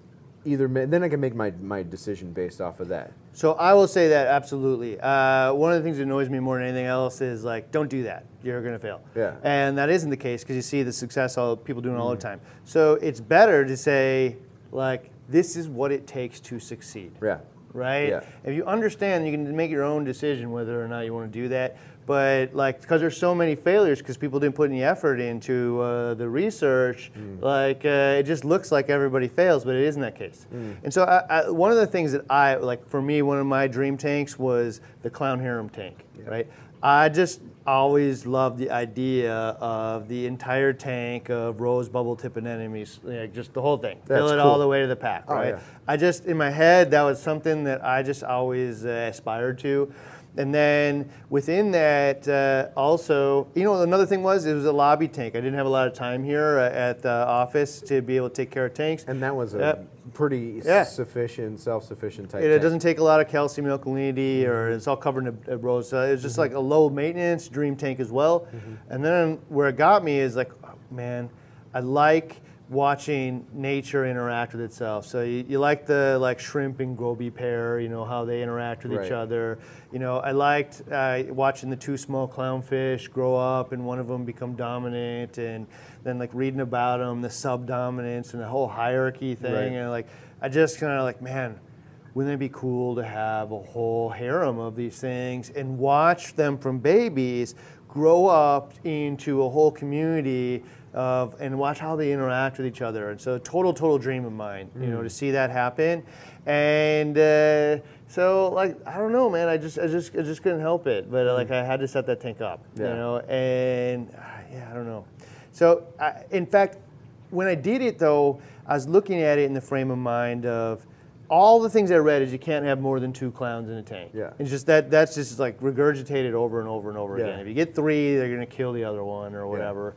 either ma- then I can make my, my decision based off of that. So I will say that absolutely. Uh, one of the things that annoys me more than anything else is like, don't do that. You're going to fail. Yeah. And that isn't the case because you see the success all people doing all the time. So it's better to say like, this is what it takes to succeed. Yeah. Right. Yeah. If you understand, you can make your own decision whether or not you want to do that. But like, because there's so many failures because people didn't put any effort into uh, the research, like uh, it just looks like everybody fails, but it isn't that case. And so, I, I, one of the things that I like for me, one of my dream tanks was the clown harem tank, right? I just always loved the idea of the entire tank of rose bubble tip anemones, like just the whole thing, fill That's it all the way to the pack, Oh, right? yeah. I just in my head that was something that I just always uh, aspired to. And then within that, uh, also, you know, another thing was it was a lobby tank. I didn't have a lot of time here uh, at the office to be able to take care of tanks. And that was a Yep. pretty Yeah. sufficient, self-sufficient type. It, it tank. doesn't take a lot of calcium alkalinity, or it's all covered in a, rose. It's just like a low maintenance dream tank as well. And then where it got me is like, oh, man, I like watching nature interact with itself. So you, you like the like shrimp and goby pair, you know how they interact with each other. You know, I liked uh, watching the two small clownfish grow up and one of them become dominant, and then like reading about them, the subdominance and the whole hierarchy thing, Right. and like I just kind of like, man, wouldn't it be cool to have a whole harem of these things and watch them from babies grow up into a whole community of and watch how they interact with each other. And so, a total, total dream of mine, you Mm. know, to see that happen. And uh, so, like, I don't know, man. I just, I just, I just couldn't help it. But uh, like, I had to set that tank up, you Mm. Know. And uh, yeah, I don't know. So, I, in fact, when I did it though, I was looking at it in the frame of mind of all the things I read is you can't have more than two clowns in a tank. Yeah. It's just that that's just like regurgitated over and over and over Yeah. again. If you get three, they're gonna kill the other one or whatever.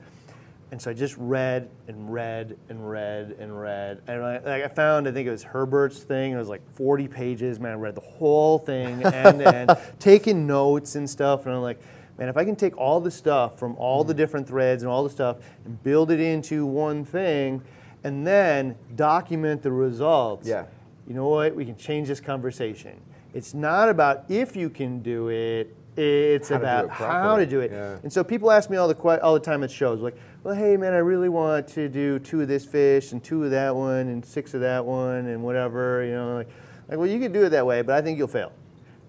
And so I just read and read and read and read. And I, like I found, I think it was Herbert's thing. It was like 40 pages. Man, I read the whole thing and end, taking notes and stuff. And I'm like, man, if I can take all the stuff from all the mm. different threads and all the stuff and build it into one thing, and then document the results. Yeah. You know what? We can change this conversation. It's not about if you can do it. It's How to about it how to do it. Yeah. And so people ask me all the all the time at shows, like, well, hey man, I really want to do two of this fish and two of that one and six of that one and whatever, you know, like, like well, you can do it that way, but I think you'll fail,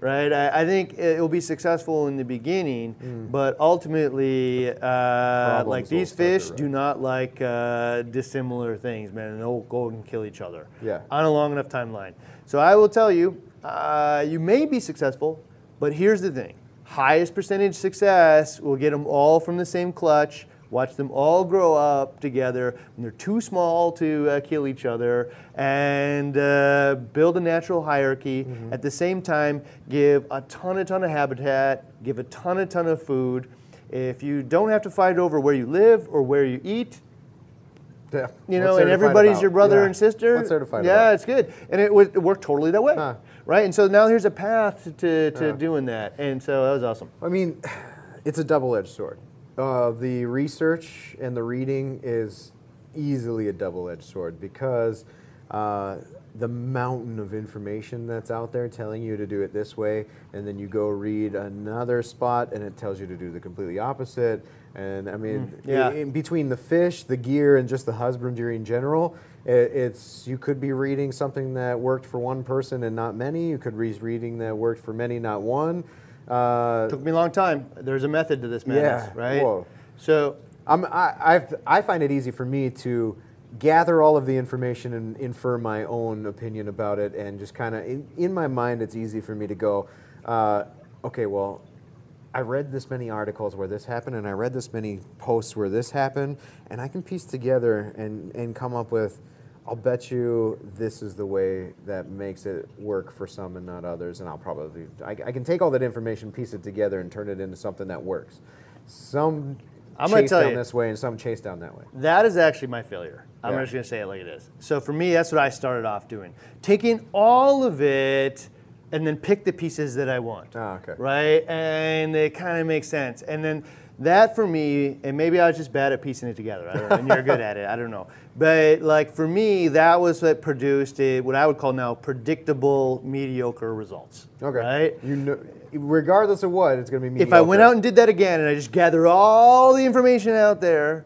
right? I, I think it will be successful in the beginning, but ultimately, uh, like these fish rise. do not like uh, dissimilar things, man, and they'll go and kill each other Yeah. on a long enough timeline. So I will tell you, uh, you may be successful, but here's the thing: highest percentage success will get them all from the same clutch. Watch them all grow up together when they're too small to uh, kill each other, and uh, build a natural hierarchy. At the same time, give a ton, a ton of habitat, give a ton, a ton of food. If you don't have to fight over where you live or where you eat, Yeah. you know, and everybody's your brother Yeah. and sister. What's there to fight yeah, about? it's good, and it, would, it worked totally that way, Huh. right? And so now here's a path to, to doing that, and so that was awesome. I mean, it's a double-edged sword. Uh, the research and the reading is easily a double-edged sword because uh, the mountain of information that's out there telling you to do it this way, and then you go read another spot and it tells you to do the completely opposite. And I mean, yeah. i- in between the fish, the gear, and just the husbandry in general, i it's you could be reading something that worked for one person and not many. You could be reading that worked for many, not one. Uh, Took me a long time. There's a method to this madness, Yeah, right? whoa. So I'm, I, I've, I find it easy for me to gather all of the information and infer my own opinion about it, and just kind of in, in my mind, it's easy for me to go, uh, okay, well, I read this many articles where this happened, and I read this many posts where this happened, and I can piece together and, and come up with. I'll bet you this is the way that makes it work for some and not others, and I'll probably I, I can take all that information, piece it together, and turn it into something that works. Some I'm gonna chase tell down you- this way and some chase down that way. That is actually my failure. I'm Yeah. just going to say it like it is. So for me, that's what I started off doing. Taking all of it and then pick the pieces that I want. Ah, okay. Right? And it kind of makes sense. And then that for me, and maybe I was just bad at piecing it together. I don't know. And you're good at it. I don't know. But like for me, that was what produced a, what I would call now predictable mediocre results. Okay. Right? You know, regardless of what, it's going to be if I went out and did that again and I just gathered all the information out there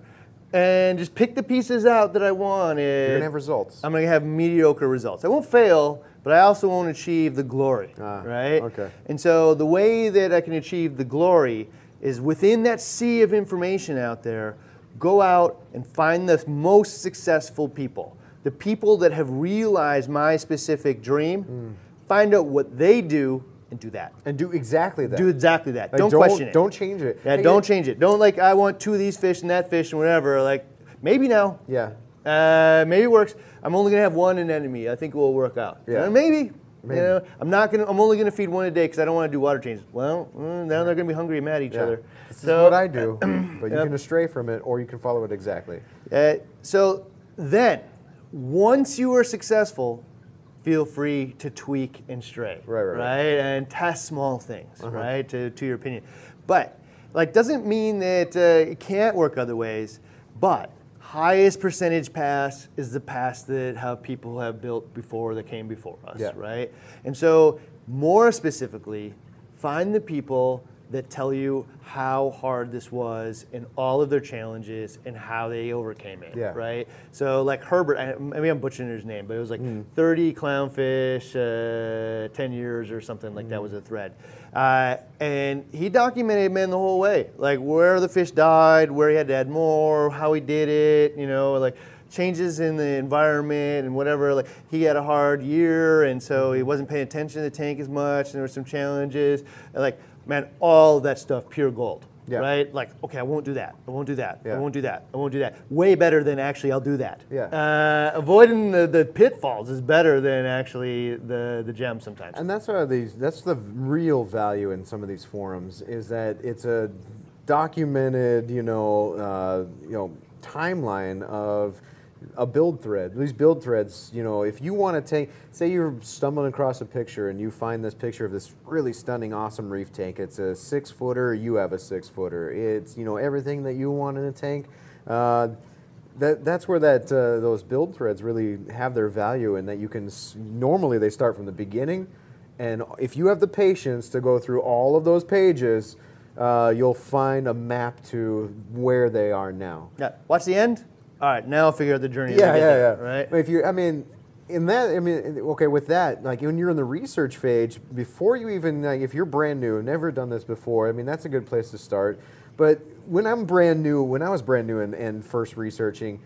and just pick the pieces out that I wanted, you're going to have results. I'm going to have mediocre results. I won't fail, but I also won't achieve the glory, Ah, right? okay. And so the way that I can achieve the glory is within that sea of information out there, go out and find the most successful people, the people that have realized my specific dream, Hmm. find out what they do and do that. and do exactly that. Do exactly that. Like, don't, question it. Don't change it. Yeah, Hey, don't change it. Don't like I want two of these fish and that fish and whatever. Like maybe now. Yeah. Uh, maybe it works. I'm only gonna have one anemone. I think it will work out. Yeah. Maybe. Maybe. You know, I'm not gonna. I'm only gonna feed one a day because I don't want to do water changes. Well, mm, now they're gonna be hungry and mad at each Yeah. other. This so, is what I do, but you Yep. can stray from it or you can follow it exactly. Uh, so then, once you are successful, feel free to tweak and stray. Right, right, right. right? And test small things, right? To, to your opinion. But, like, doesn't mean that uh, it can't work other ways, but highest percentage pass is the pass that how people have built before that came before us, Yeah. right? And so, more specifically, find the people that tell you how hard this was and all of their challenges and how they overcame it, Yeah. right? So like Herbert, I, maybe I'm butchering his name, but it was like Hmm. 30 clownfish, uh, 10 years or something like that Hmm. was a thread. Uh, and he documented man the whole way, like where the fish died, where he had to add more, how he did it, you know, like changes in the environment and whatever. Like he had a hard year, and so he wasn't paying attention to the tank as much, and there were some challenges. And like man, all that stuff, pure gold. Yeah. right? Like, okay, I won't do that. I won't do that. I won't do that. I won't do that. Way better than actually I'll do that. Yeah. Uh, avoiding the, the pitfalls is better than actually the the gem sometimes. And that's why these. That's the real value in some of these forums is that it's a documented, you know, uh, you know, timeline of a build thread. These build threads, you know, if you want to take, say you're stumbling across a picture and you find this picture of this really stunning, awesome reef tank. It's a six footer. You have a six footer. It's you know everything that you want in a tank. Uh, that, that's where that uh, those build threads really have their value in that you can normally they start from the beginning and if you have the patience to go through all of those pages uh, you'll find a map to where they are now yeah. Watch the end. All right, now I'll figure out the journey. yeah yeah there, yeah Right. But if you i mean in that i mean okay with that like when you're in the research phase before you even like if you're brand new never done this before i mean that's a good place to start but when i'm brand new when i was brand new and, and first researching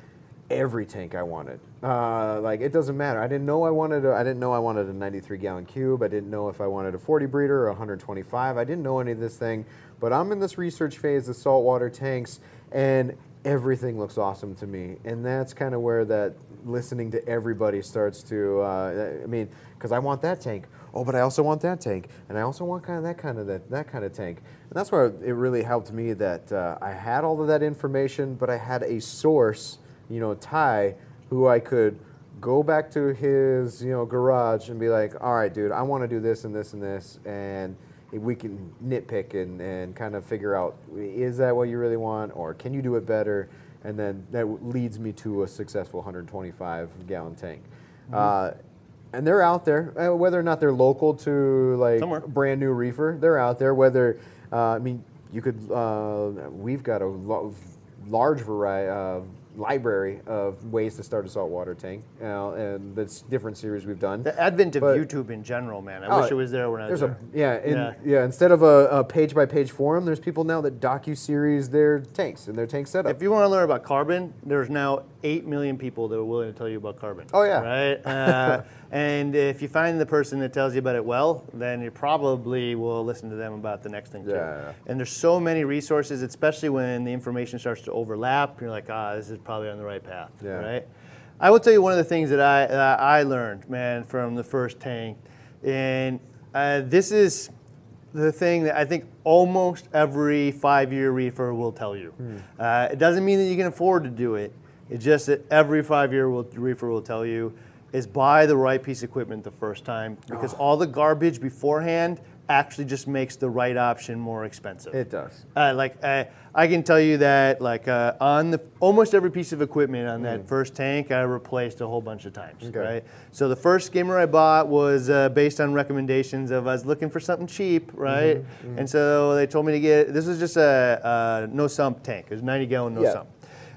every tank I wanted. Uh, like it doesn't matter. I didn't know I wanted. A, I didn't know I wanted a 93 gallon cube. I didn't know if I wanted a 40 breeder or 125. I didn't know any of this thing. But I'm in this research phase of saltwater tanks, and everything looks awesome to me. And that's kind of where that listening to everybody starts to. Uh, I mean, because I want that tank. Oh, but I also want that tank, and I also want kind of that kind of that, that kind of tank. And that's where it really helped me that uh, I had all of that information, but I had a source you know, Ty, who I could go back to his, you know, garage and be like, all right, dude, I want to do this and this and this, and we can nitpick and, and kind of figure out, is that what you really want, or can you do it better? And then that leads me to a successful 125 gallon tank. Uh, and they're out there, uh, whether or not they're local to like Somewhere. brand new reefer, they're out there. Whether uh, I mean, you could. Uh, we've got a lo- large variety, uh, library of ways to start a saltwater tank, you know, and that's different series we've done. The advent of But- YouTube in general, man. I Oh, wish it was there when I was there. a yeah, in, Yeah. yeah. Instead of a, a page by page forum, there's people now that docu series their tanks and their tank setup. If you want to learn about carbon, there's now 8 million people that are willing to tell you about carbon. Oh, yeah. Right? Uh, and if you find the person that tells you about it well, then you probably will listen to them about the next thing too. Yeah, yeah. And there's so many resources, especially when the information starts to overlap. You're like, ah, this is probably on the right path. Yeah. Right? I will tell you one of the things that I, that I learned, man, from the first tank. And uh, this is the thing that I think almost every five-year reefer will tell you. Uh, it doesn't mean that you can afford to do it. It's just that every five-year will, reefer will tell you is buy the right piece of equipment the first time because all the garbage beforehand actually just makes the right option more expensive. it does. Uh, like uh, I can tell you that, like uh, on the almost every piece of equipment on that first tank, I replaced a whole bunch of times. Okay. Right. So the first skimmer I bought was uh, based on recommendations of I was looking for something cheap, right? And so they told me to get this was just a, a no sump tank. It was 90 gallon no Yeah. sump.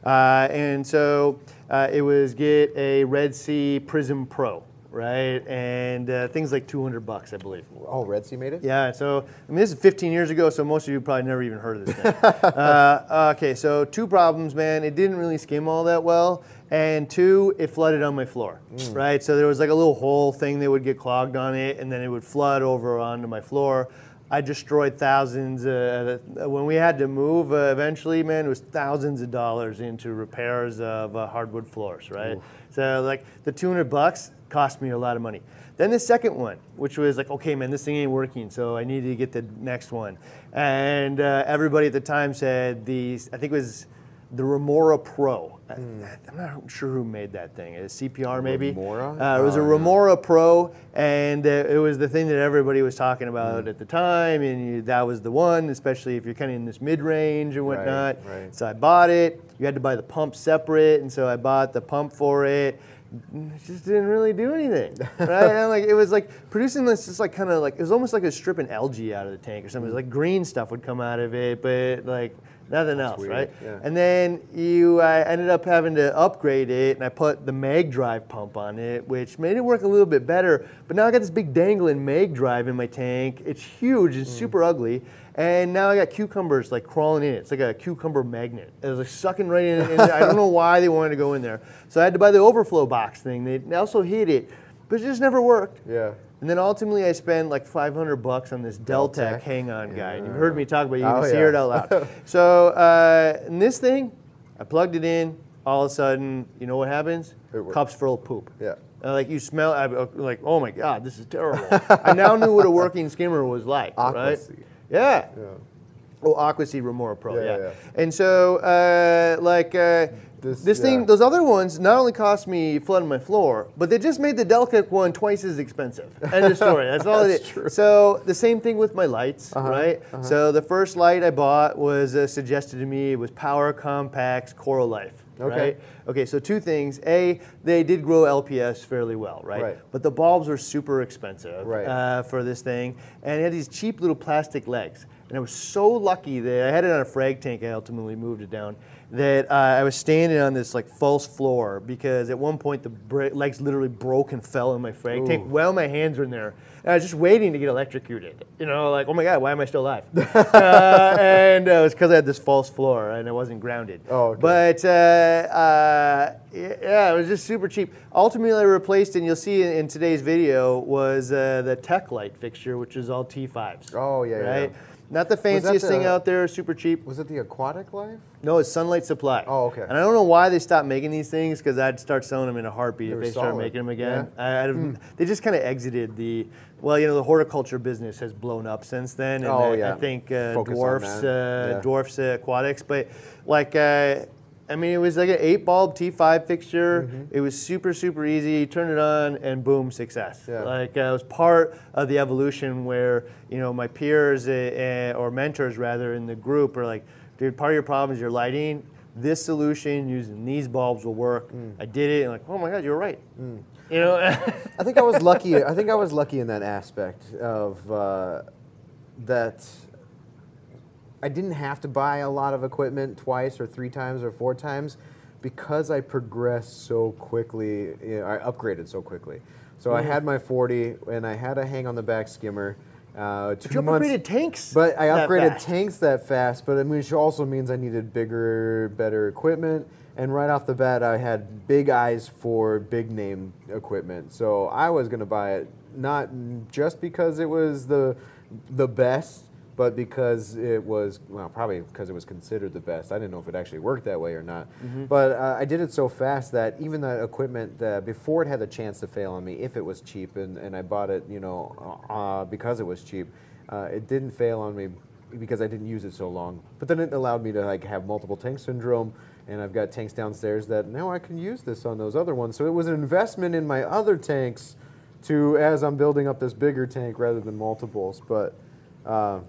Uh, and so uh, it was get a Red Sea Prizm Pro, right? And uh, things like 200 bucks, I believe. Oh, Red Sea made it. Yeah, so I mean, this is 15 years ago, so most of you probably never even heard of this thing. uh, okay, so two problems, man. It didn't really skim all that well, and two, it flooded on my floor, right? So there was like a little hole thing that would get clogged on it, and then it would flood over onto my floor. I destroyed thousands. Uh, when we had to move uh, eventually, man, it was thousands of dollars into repairs of uh, hardwood floors, right? So like the 200 bucks cost me a lot of money. Then the second one, which was like, okay, man, this thing ain't working, so I needed to get the next one. And uh, everybody at the time said these, I think it was the Remora Pro. Mm. I- I'm not sure who made that thing. A CPR maybe. Remora? Uh, it was a Oh, yeah. Remora Pro, and uh, it was the thing that everybody was talking about mm. at the time, and you, that was the one, especially if you're kind of in this mid-range and Right, whatnot. right. So I bought it. You had to buy the pump separate, and so I bought the pump for it. Mm, it just didn't really do anything, right? and like it was like producing this, just like kind of like it was almost like a stripping algae out of the tank or something. It was like green stuff would come out of it, but like nothing else, weird, right? yeah. And then you, I ended up having to upgrade it, and I put the mag drive pump on it, which made it work a little bit better. But now I got this big dangling mag drive in my tank. It's huge and mm. super ugly. And now I got cucumbers like crawling in it. It's like a cucumber magnet. It was like sucking right in. And I don't know why they wanted to go in there. So I had to buy the overflow box thing. They they also hit it. but it just never worked. Yeah. And then ultimately, I spend like 500 bucks on this Deltec hang-on guy, and you've heard me talk about it. You Oh, can hear it out loud. so, uh, this thing, I plugged it in. All of a sudden, you know what happens? Cups full of poop. Yeah. Uh, like you smell, I, uh, like, oh my god, this is terrible. I now knew what a working skimmer was like, right? Aqua C. Yeah. Yeah. Oh, Aqua C Remora Pro, Yeah, yeah. yeah, yeah. And so, uh, like, This- this, thing, those other ones not only cost me flooding my floor, but they just made the Deltec one twice as expensive. End of story. That's all That's it is. true. So the same thing with my lights, Uh-huh, right? So the first light I bought was uh, suggested to me. It was Power Compact's Coralife. Okay. Right? Okay, so two things. A, they did grow LPS fairly well, right? Right. But the bulbs were super expensive Right. uh, for this thing, and it had these cheap little plastic legs. And I was so lucky that I had it on a frag tank. I ultimately moved it down. That uh, I was standing on this like false floor because at one point the bra- legs literally broke and fell in my frag tank while my hands were in there. And I was just waiting to get electrocuted. You know, like oh my god, why am I still alive? uh, and uh, it was because I had this false floor and I wasn't grounded. Oh, okay. But uh, uh, yeah, it was just super cheap. Ultimately, I replaced, and you'll see in, in today's video, was uh, the TEK Light fixture, which is all T5s. Oh, yeah, yeah, right. yeah. Not the fanciest thing out there, super cheap. Was it the aquatic life? No, it's Sunlight Supply. Oh, okay. And I don't know why they stopped making these things because I'd start selling them in a heartbeat They if they started making them again. Yeah. I, I'd have, They just kind of exited the. Well, you know, the horticulture business has blown up since then, and Oh, I, yeah. I think uh, dwarfs, uh, Yeah. dwarfs uh, aquatics. But like, uh, I mean, it was like an eight bulb T5 fixture. Mm-hmm. It was super, super easy. Turn it on, and boom, success. Yeah. Like uh, it was part of the evolution where you know my peers uh, or mentors rather in the group are like, dude, part of your problem is your lighting. This solution using these bulbs will work. Mm. I did it, and like, oh my god, you're right. You know, I think I was lucky. I think I was lucky in that aspect of uh, that. I didn't have to buy a lot of equipment twice or three times or four times because I progressed so quickly. You know, I upgraded so quickly. So I had my 40 and I had a hang on the back skimmer. Uh, two but you months, upgraded tanks. But I that upgraded fast. tanks that fast, but it which also means I needed bigger, better equipment. And right off the bat, I had big eyes for big name equipment. So I was going to buy it not just because it was the the best, but because it was well, probably because it was considered the best. I didn't know if it actually worked that way or not. But uh, I did it so fast that even that equipment, uh, before it had the chance to fail on me, if it was cheap, and, and I bought it, you know, uh, because it was cheap, uh, it didn't fail on me because I didn't use it so long. But then it allowed me to like have multiple tank syndrome, and I've got tanks downstairs that now I can use this on those other ones. So it was an investment in my other tanks to as I'm building up this bigger tank rather than multiples. But uh,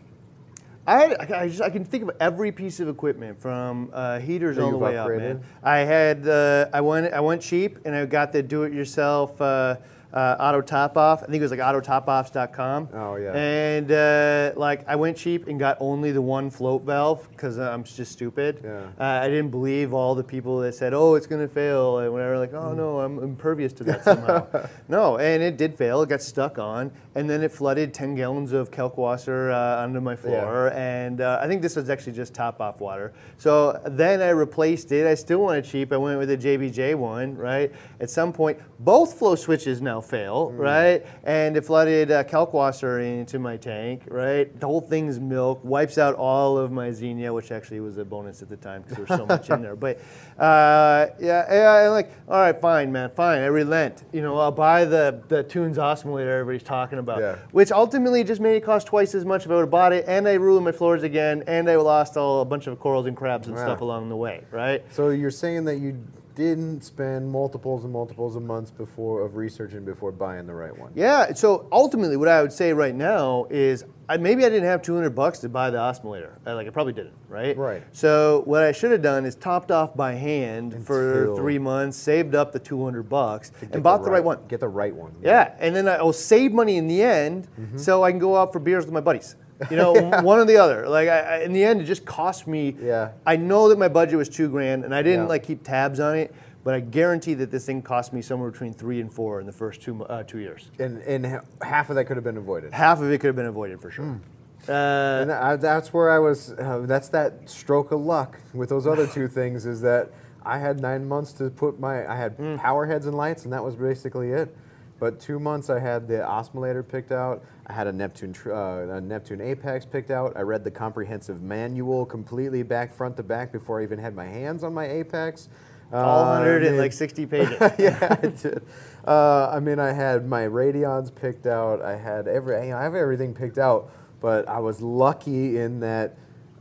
I, had, I, just, I can think of every piece of equipment from uh, heaters all the way up, man. I had uh, I went I went cheap and I got the do-it-yourself uh, uh, auto top off. I think it was like autotopoffs.com. Oh, yeah. And uh, like I went cheap and got only the one float valve because I'm just stupid. Yeah. Uh, I didn't believe all the people that said, "Oh, it's gonna fail," and whatever. Like, "Oh no, I'm impervious to that somehow." no, and it did fail. It got stuck on, and then it flooded 10 gallons of kalkwasser uh, onto my floor. Yeah. And uh, I think this was actually just top off water. So then I replaced it. I still wanted cheap. I went with a JBJ one, right? At some point, both flow switches now fail, right? And it flooded uh, kalkwasser into my tank, right? The whole thing's milk, wipes out all of my Xenia, which actually was a bonus at the time because there was so much in there. But uh, yeah, yeah, I'm like, all right, fine, man, fine. I relent. You know, I'll buy the the Tunze osmolator everybody's talking about, Yeah. which ultimately just made it cost twice as much if I would have bought it, and I ruined my floors again, and I lost all a bunch of corals and crabs and Wow. stuff along the way, right? so you're saying that you didn't spend multiples and multiples of months before of researching before buying the right one. Yeah. So ultimately, what I would say right now is, I, maybe I didn't have 200 bucks to buy the osmolator. I, like I probably didn't, right? Right. So what I should have done is topped off by hand for three months, saved up the 200 bucks, and bought the right, one. Get the right one. Yeah, and then I'll save money in the end, Mm-hmm. so I can go out for beers with my buddies. You know, one or the other. Like I, I, in the end, it just cost me. Yeah. I know that my budget was two grand, and I didn't Yeah. like keep tabs on it, but I guarantee that this thing cost me somewhere between three and four in the first two uh, two years. And and half of that could have been avoided. Half of it could have been avoided for sure. Uh, And I, that's where I was. Uh, that's that stroke of luck with those other two things. Is that I had nine months to put my. I had Mm. power heads and lights, and that was basically it. But two months I had the osmolator picked out. I had a Neptune uh, a Neptune Apex picked out. I read the comprehensive manual completely back front to back before I even had my hands on my Apex. All Uh, hundred I and mean- like sixty pages. yeah, I did. Uh, I mean, I had my Radions picked out. I had every. You know, I have everything picked out, but I was lucky in that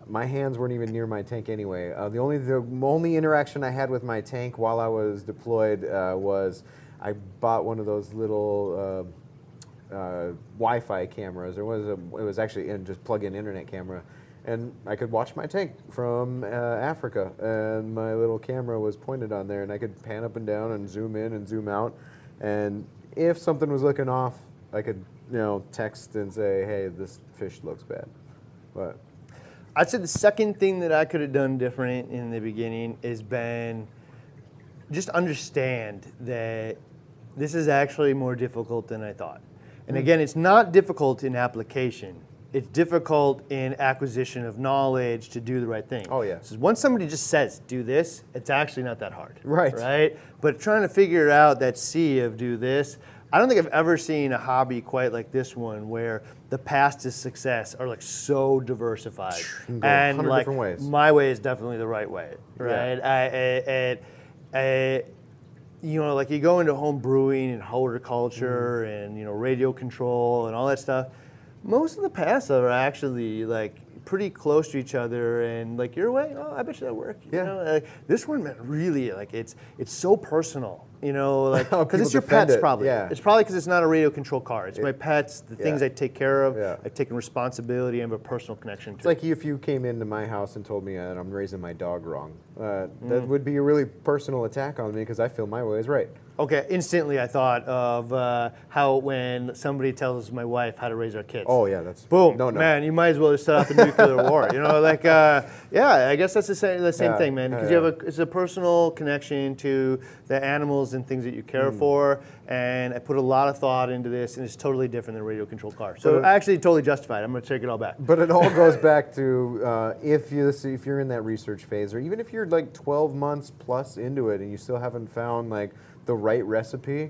my hands weren't even near my tank anyway. Uh, the only the only interaction I had with my tank while I was deployed uh, was I bought one of those little. Uh, Wi-Fi cameras. It was a, it was actually in just plug-in internet camera, and I could watch my tank from uh, Africa, and my little camera was pointed on there, and I could pan up and down and zoom in and zoom out, and if something was looking off, I could you know text and say, hey, this fish looks bad, but I'd say the second thing that I could have done different in the beginning is been just understand that this is actually more difficult than I thought. And again, it's not difficult in application. It's difficult in acquisition of knowledge to do the right thing. Oh, yeah. So once somebody just says, do this, it's actually not that hard. Right. Right? But trying to figure out that sea of do this, I don't think I've ever seen a hobby quite like this one where the paths to success are like so diversified. and like my way is definitely the right way, Yeah. right? I, I, I, I, you know, like you go into home brewing and horticulture Mm-hmm. and you know radio control and all that stuff. Most of the paths are actually like pretty close to each other, and like your way, oh, I bet you that work. You Yeah. know? Like, this one, man, really like it's it's so personal. You know, like because it's your pets it, probably. yeah. It's probably because it's not a radio control car. It's my pets, the things. I take care of. Yeah. I've taken responsibility and have a personal connection to. It's like if you came into my house and told me that I'm raising my dog wrong. Uh, Mm. That would be a really personal attack on me because I feel my way is right. Okay, instantly I thought of uh, how when somebody tells my wife how to raise our kids. Oh yeah, that's Boom, No, no. man, you might as well just set off a nuclear war. You know, like, uh, yeah, I guess that's the same, the same Yeah, thing, man, yeah, because you have a, it's a personal connection to the animals and things that you care for, and I put a lot of thought into this, and it's totally different than a radio controlled car. So it- actually, totally justified. I'm going to take it all back. But it all goes back to uh, if you if you're in that research phase, or even if you're like 12 months plus into it and you still haven't found like the right recipe,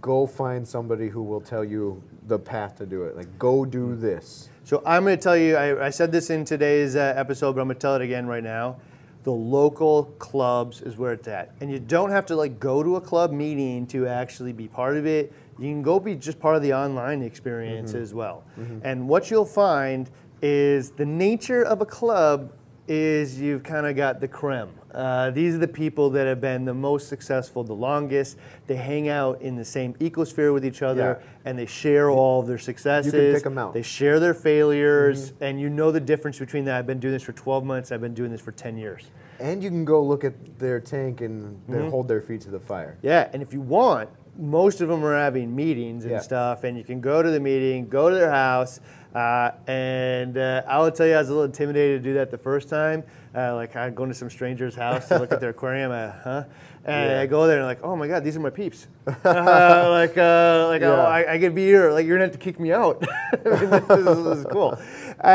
go find somebody who will tell you the path to do it. Like go do hmm. this. So I'm going to tell you, I, I said this in today's uh, episode, but I'm going to tell it again right now. The local clubs is where it's at. And you don't have to like go to a club meeting to actually be part of it. You can go be just part of the online experience mm-hmm. as well. Mm-hmm. And what you'll find is the nature of a club is you've kind of got the creme. Uh, these are the people that have been the most successful the longest. They hang out in the same ecosphere with each other Yeah. and they share all of their successes. pick 'em out. They share their failures, and you know the difference between that. I've been doing this for 12 months. I've been doing this for 10 years. And you can go look at their tank and they hold their feet to the fire. Yeah, and if you want, most of them are having meetings and Yeah. stuff, and you can go to the meeting, go to their house, uh, and uh, I will tell you, I was a little intimidated to do that the first time. Uh, like I go into some stranger's house to look at their aquarium, uh, huh? And Yeah. I go there and like, oh my god, these are my peeps. uh, like, uh, like oh, I, I could be here. Like you're gonna have to kick me out. I mean, this, is, this is cool. Uh,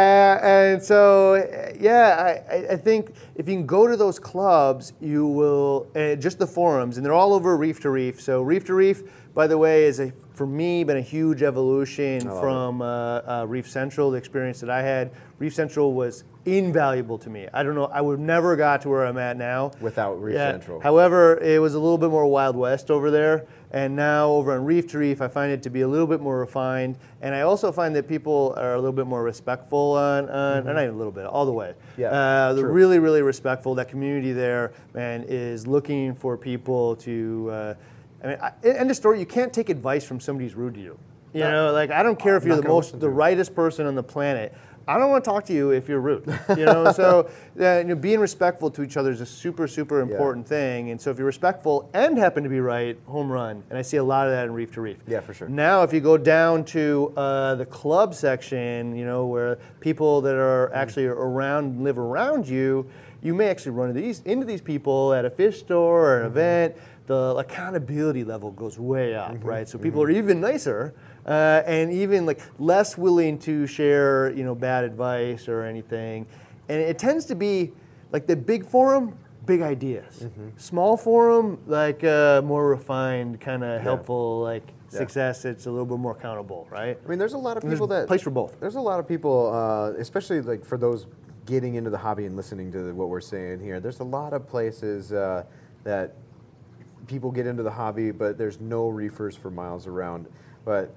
and so, yeah, I, I- I think if you can go to those clubs, you will uh, just the forums, and they're all over Reef to Reef. So Reef to Reef, by the way, is a for me been a huge evolution from uh, uh, Reef Central. The experience that I had, Reef Central was invaluable to me. I don't know, I would never got to where I'm at now Without Reef yeah. Central. However, it was a little bit more Wild West over there. And now over on Reef to Reef, I find it to be a little bit more refined. And I also find that people are a little bit more respectful on, on not even a little bit, all the way. Mm-hmm. Yeah, Uh, they're really, really respectful. That community there, man, is looking for people to, uh, I mean, I, end of story, you can't take advice from somebody who's rude to you. You No. know, like I don't care if I'm you're the most, the rightest person on the planet. I don't want to talk to you if you're rude. You know, so uh, you know, being respectful to each other is a super, super important thing. And so if you're respectful and happen to be right, home run. And I see a lot of that in Reef to Reef. Yeah, for sure. Now, if you go down to uh, the club section, you know, where people that are actually around, live around you, you may actually run into these, into these people at a fish store or an event. The accountability level goes way up, right? So people are even nicer uh, and even like less willing to share, you know, bad advice or anything. And it tends to be like the big forum big ideas. Small forum, like uh, more refined, kind of helpful, like Yeah. success. It's a little bit more accountable, right? I mean, there's a lot of There's people that place for both. There's a lot of people, uh, especially like for those getting into the hobby and listening to what we're saying here. There's a lot of places uh, that people get into the hobby, but there's no reefers for miles around. But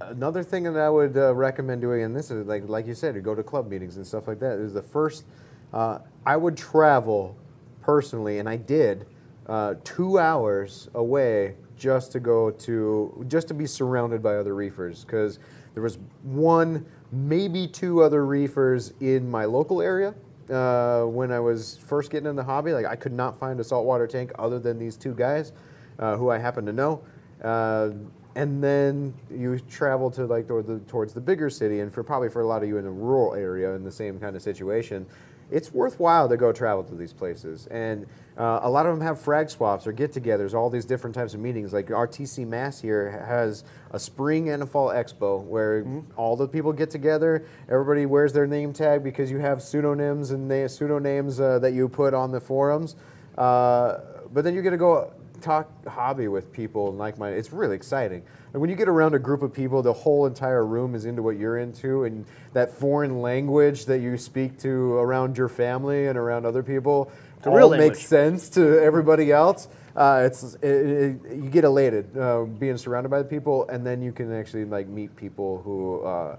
another thing that I would uh, recommend doing, and this is like like you said, you go to club meetings and stuff like that. Is the first. Uh, I would travel personally, and I did uh, two hours away just to go to just to be surrounded by other reefers because there was one maybe two other reefers in my local area uh, when I was first getting in the hobby. Like I could not find a saltwater tank other than these two guys uh, who I happen to know. Uh, and then you travel to like toward the, towards the bigger city, and for probably for a lot of you in a rural area in the same kind of situation, it's worthwhile to go travel to these places. And uh, a lot of them have frag swaps or get-togethers, all these different types of meetings. Like our TCMAS here has a spring and a fall expo where all the people get together. Everybody wears their name tag because you have pseudonyms and na- pseudonames uh, that you put on the forums. Uh, but then you get to go talk hobby with people like mine. It's really exciting. And when you get around a group of people, the whole entire room is into what you're into, and that foreign language that you speak to around your family and around other people a real all makes sense to everybody else. Uh, it's it, it, you get elated uh, being surrounded by the people, and then you can actually like meet people who. Uh,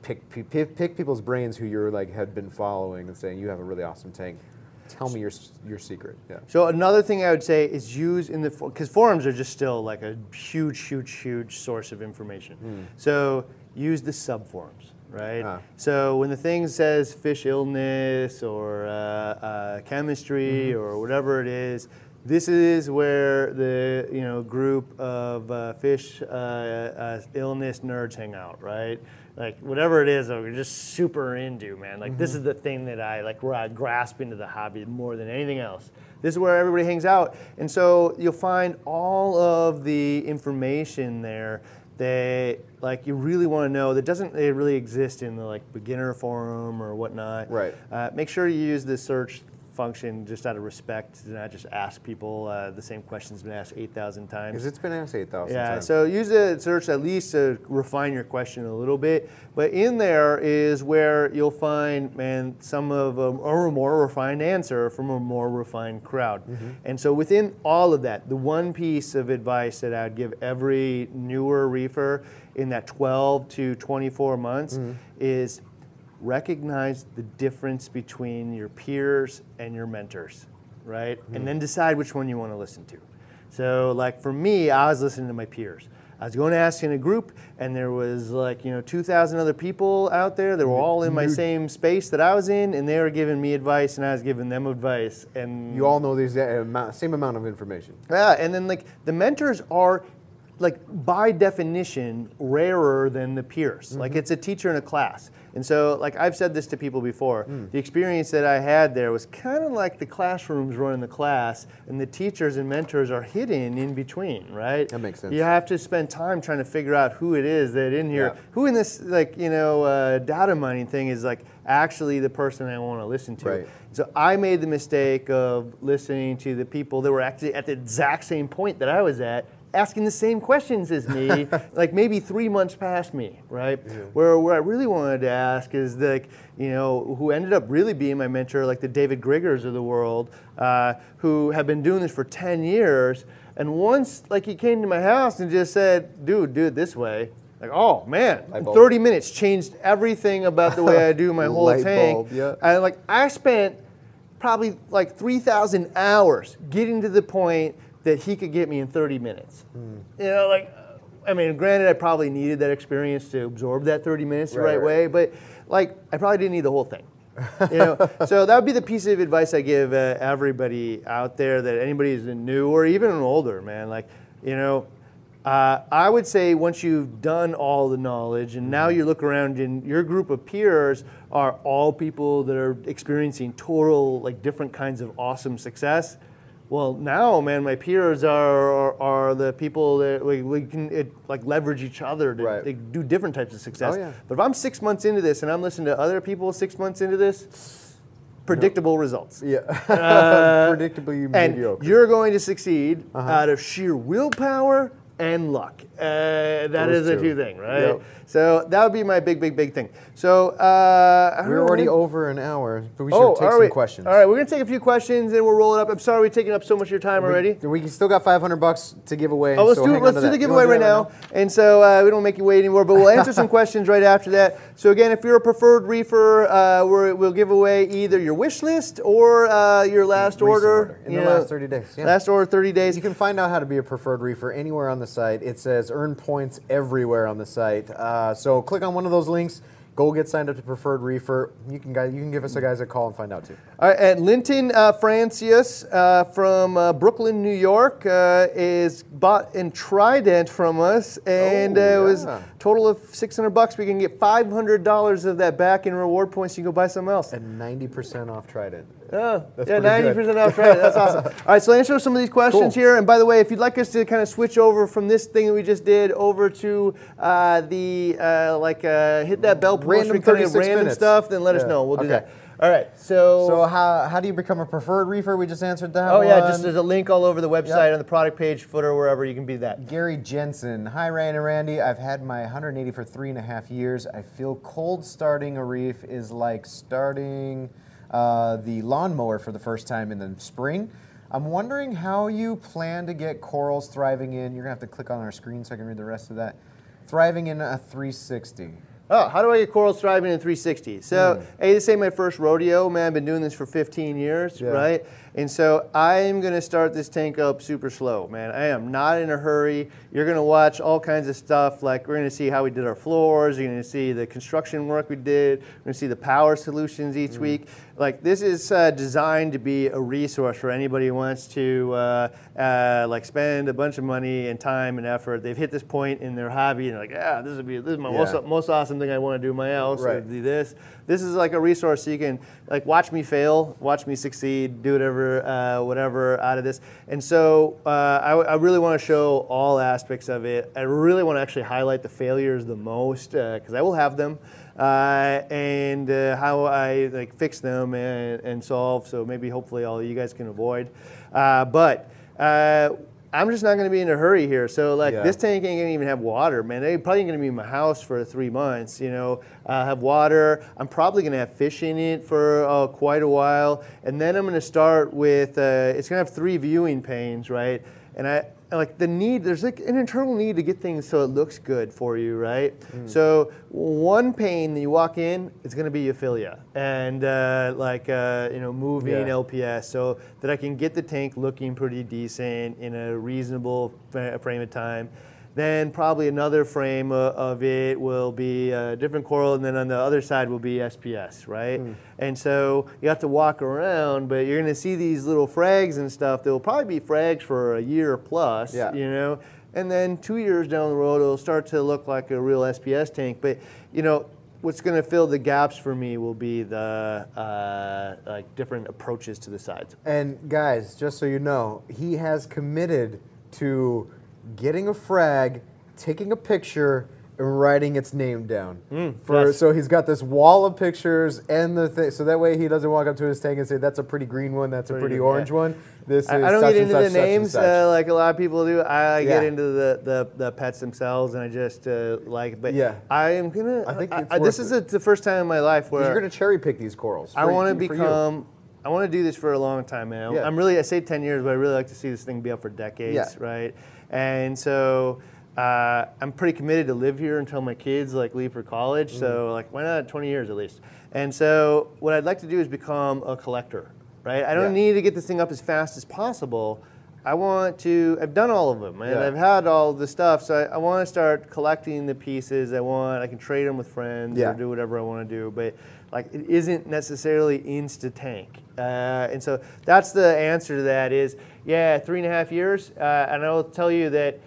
Pick, pick, pick people's brains who you're like had been following and saying you have a really awesome tank. Tell me your your secret. Yeah. So another thing I would say is use in the because forums are just still like a huge, huge, huge source of information. So use the sub forums, right? Ah. So when the thing says fish illness or uh, uh, chemistry or whatever it is, this is where the you know group of uh, fish uh, uh, illness nerds hang out, right? Like whatever it is that we're just super into, man. Like this is the thing that I like where I grasp into the hobby more than anything else. This is where everybody hangs out, and so you'll find all of the information there that like you really want to know that doesn't really exist in the like beginner forum or whatnot. Right. Uh, make sure you use the search function just out of respect to not just ask people uh, the same questions been asked 8,000 times. Because it's been asked 8,000 Yeah, times. so use the search at least to refine your question a little bit. But in there is where you'll find, man, some of a, or a more refined answer from a more refined crowd. Mm-hmm. And so within all of that, the one piece of advice that I'd give every newer reefer in that 12 to 24 months Mm-hmm. is recognize the difference between your peers and your mentors, right? And hmm. then decide which one you want to listen to. So, like for me, I was listening to my peers. I was going to ask in a group, and there was like you know 2,000 other people out there. They were all in my same space that I was in, and they were giving me advice, and I was giving them advice. And you all know the exact uh, same amount of information. yeah, and then like the mentors are like by definition rarer than the peers. Like mm-hmm. it's a teacher in a class. And so like I've said this to people before, the experience that I had there was kind of like the classrooms running the class and the teachers and mentors are hidden in between, right? That makes sense. You have to spend time trying to figure out who it is that in here, Yeah. who in this like, you know, uh, data mining thing is like actually the person I want to listen to. Right. So I made the mistake of listening to the people that were actually at the exact same point that I was at, asking the same questions as me, like maybe three months past me, right? Where where I really wanted to ask is like, you know, who ended up really being my mentor, like the David Griggers of the world, uh, who have been doing this for 10 years. And once like he came to my house and just said, dude, do it this way. Like, oh man, in 30 minutes changed everything about the way I do my whole Light tank. bulb, yeah. And like I spent probably like 3,000 hours getting to the point that he could get me in 30 minutes. Hmm. You know, like, I mean, granted, I probably needed that experience to absorb that 30 minutes the Right, right, right. way, but like, I probably didn't need the whole thing. you know, so that would be the piece of advice I give uh, everybody out there that anybody who's new or even an older, man. Like, you know, uh, I would say once you've done all the knowledge and now you look around and your group of peers are all people that are experiencing total, like different kinds of awesome success. Well, now, man, my peers are are, are the people that we, we can it, like leverage each other to Right. do different types of success. Oh, yeah. But if I'm six months into this and I'm listening to other people six months into this, predictable results. Yeah. Uh, Predictably And mediocre. you're going to succeed Uh-huh. out of sheer willpower and luck. Uh, that Those is a two. two thing, right? Yep. So that would be my big, big, big thing. So uh, We're already over an hour, but we should Oh, take some we? questions. All right, we're gonna take a few questions and we'll roll it up. I'm sorry we're taking up so much of your time already. We, we still got 500 bucks to give away. Oh, let's so do let's do to the giveaway wanna right do that now, and so uh, we don't make you wait anymore. But we'll answer some questions right after that. So again, if you're a preferred reefer, uh, we're, we'll give away either your wish list or uh, your last order order. In the know, last 30 days, yeah. Last order, 30 days. You can find out how to be a preferred reefer anywhere on the site. It says earn points everywhere on the site. Uh, so click on one of those links. Go get signed up to preferred reefer. You can guys, you can give us a guys a call and find out too. All right, and Linton uh, Francius uh, from uh, Brooklyn, New York, uh, is bought in Trident from us, and Oh, uh, it was yeah. total of 600 bucks. We can get 500 dollars of that back in reward points. You can go buy something else. And 90% off Trident. Oh, That's yeah, ninety percent off. Right, that's awesome. All right, so answer some of these questions Cool. here. And by the way, if you'd like us to kind of switch over from this thing that we just did over to uh, the uh, like uh, hit that bell Random promotion 36 random minutes. stuff, then let us know. We'll do okay. that. All right, so. So how, how do you become a preferred reefer? We just answered that Oh yeah, just there's a link all over the website on the product page, footer, wherever you can be that. Gary Jensen. Hi, Ryan and Randy. I've had my 180 for three and a half years. I feel cold starting a reef is like starting uh, the lawnmower for the first time in the spring. I'm wondering how you plan to get corals thriving in. You're gonna have to click on our screen so I can read the rest of that. Thriving in a 360. Oh, how do I get corals thriving in 360? So, Hmm. hey, this ain't my first rodeo, man. I've been doing this for 15 years, Yeah. right? And so I'm gonna start this tank up super slow, man. I am not in a hurry. You're gonna watch all kinds of stuff. Like we're gonna see how we did our floors. You're gonna see the construction work we did. We're gonna see the power solutions each Hmm. week. Like this is uh, designed to be a resource for anybody who wants to uh, uh, like spend a bunch of money and time and effort. They've hit this point in their hobby and they're like, yeah, this would be this is my most Yeah. most awesome thing I want to do in my house. Right. do this. This is like a resource so you can like watch me fail, watch me succeed, do whatever, uh, whatever out of this. And so uh, I, I really want to show all aspects of it. I really want to actually highlight the failures the most because I will have them. Uh, and uh, how I like fix them and, and solve. So maybe hopefully all you guys can avoid. Uh, but uh, I'm just not going to be in a hurry here. So like Yeah. this tank ain't gonna even have water, man. They probably gonna be in my house for three months. You know, uh, have water. I'm probably gonna have fish in it for uh, quite a while, and then I'm gonna start with. Uh, it's gonna have three viewing panes, right? And I like the need. There's like an internal need to get things so it looks good for you, right? So one pain that you walk in, it's gonna be Euphyllia, and uh, like uh, you know, moving Yeah. LPS, so that I can get the tank looking pretty decent in a reasonable frame of time. Then probably another frame uh, of it will be a different coral, and then on the other side will be SPS, right? Hmm. And so you have to walk around, but you're going to see these little frags and stuff that will probably be frags for a year plus, Yeah. you know. And then two years down the road, it'll start to look like a real SPS tank. But you know, what's going to fill the gaps for me will be the uh, like different approaches to the sides. And guys, just so you know, he has committed to getting a frag, taking a picture, and writing its name down. For yes. so he's got this wall of pictures and the thing. So that way he doesn't walk up to his tank and say, "That's a pretty green one. That's a Pretty pretty good, orange yeah. one." This is I, I don't get into such, the names uh, like a lot of people do. I get Yeah. into the, the, the pets themselves, and I just uh, like. But Yeah. I am gonna. I think it's this worth is the the first time in my life where You're gonna cherry pick these corals. I want to become. I want to do this for a long time, man. Yeah. I'm really. I say 10 years, but I really like to see this thing be up for decades, Yeah. right? And so. Uh, I'm pretty committed to live here until my kids like leave for college. Mm. So like, why not 20 years at least? And so what I'd like to do is become a collector, right? I don't Yeah. need to get this thing up as fast as possible. I want to. I've done all of them, and Yeah. I've had all the stuff. So I, I want to start collecting the pieces. I want. I can trade them with friends Yeah. or do whatever I want to do. But like, it isn't necessarily insta tank. Uh, and so that's the answer to that. Is yeah, three and a half years. Uh, and I will tell you that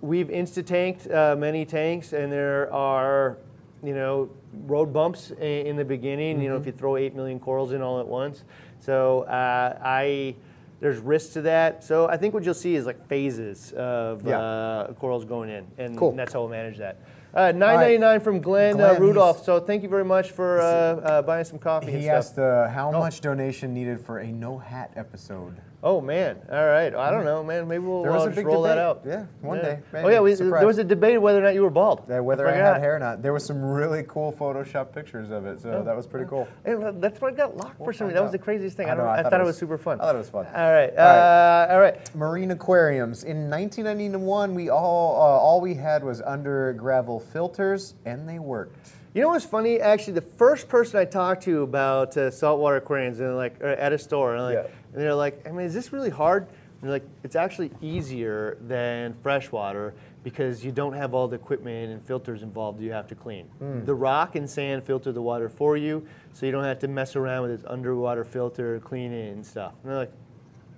we've insta tanked uh, many tanks, and there are you know road bumps i- in the beginning. You know, if you throw eight million corals in all at once. So uh, I There's risks to that. So I think what you'll see is like phases of Yeah. uh, corals going in, and Cool. that's how we'll manage that. Uh, Nine ninety nine from Glenn, Glenn, uh, Rudolph. So thank you very much for uh, uh, buying some coffee and He stuff. asked uh, how Oh. much donation needed for a no hat episode. Oh man! All right. I don't know, man. Maybe we'll uh, just roll that out. Yeah, one day, Oh yeah, we, there was a debate whether or not you were bald. Uh, whether I, forgot. had hair or not. There was some really cool Photoshop pictures of it, so that was pretty cool. And that's what I got locked for some reason. That was the craziest thing. I I, don't, know, I I, thought thought, it it was- was super fun. I thought it was fun. All right. All right. Uh, all right. Marine aquariums. In 1991, we all uh, all we had was under gravel filters, and they worked. You know what's funny? Actually, the first person I talked to about uh, saltwater aquariums and like or at a store, and, like, Yeah. and they're like, I mean, is this really hard? And they're like, it's actually easier than freshwater because you don't have all the equipment and filters involved you have to clean. Hmm. The rock and sand filter the water for you, so you don't have to mess around with this underwater filter, clean it and stuff. And they're like,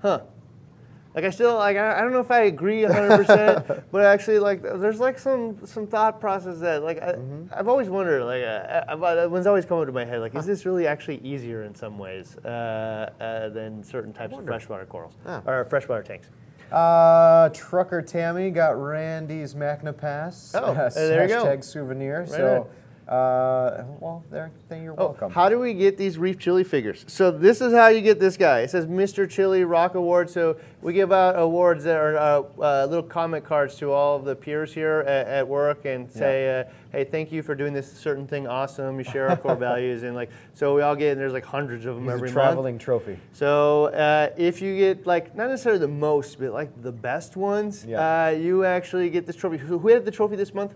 huh. Like I still like I, I don't know if I agree 100%, but actually like there's like some some thought process that like I, Mm-hmm. I've always wondered like uh, about one's always come into my head like is this really actually easier in some ways uh, uh, than certain types of freshwater corals Ah. or freshwater tanks? Uh, Trucker Tammy got Randy's MACNA Pass. Oh, uh, there you go. Hashtag souvenir. Right so, uh, well, there, then you're Oh, welcome. how do we get these Reef Chili figures? So this is how you get this guy. It says Mr. Chili Rock Award. So we give out awards that are uh, uh, little comment cards to all of the peers here at, at work and say, uh, hey, thank you for doing this certain thing awesome. You share our core values and like so we all get and there's like hundreds of them He's every a month. traveling trophy. So uh, if you get like not necessarily the most, but like the best ones, Yeah. uh, you actually get this trophy. Who had the trophy this month?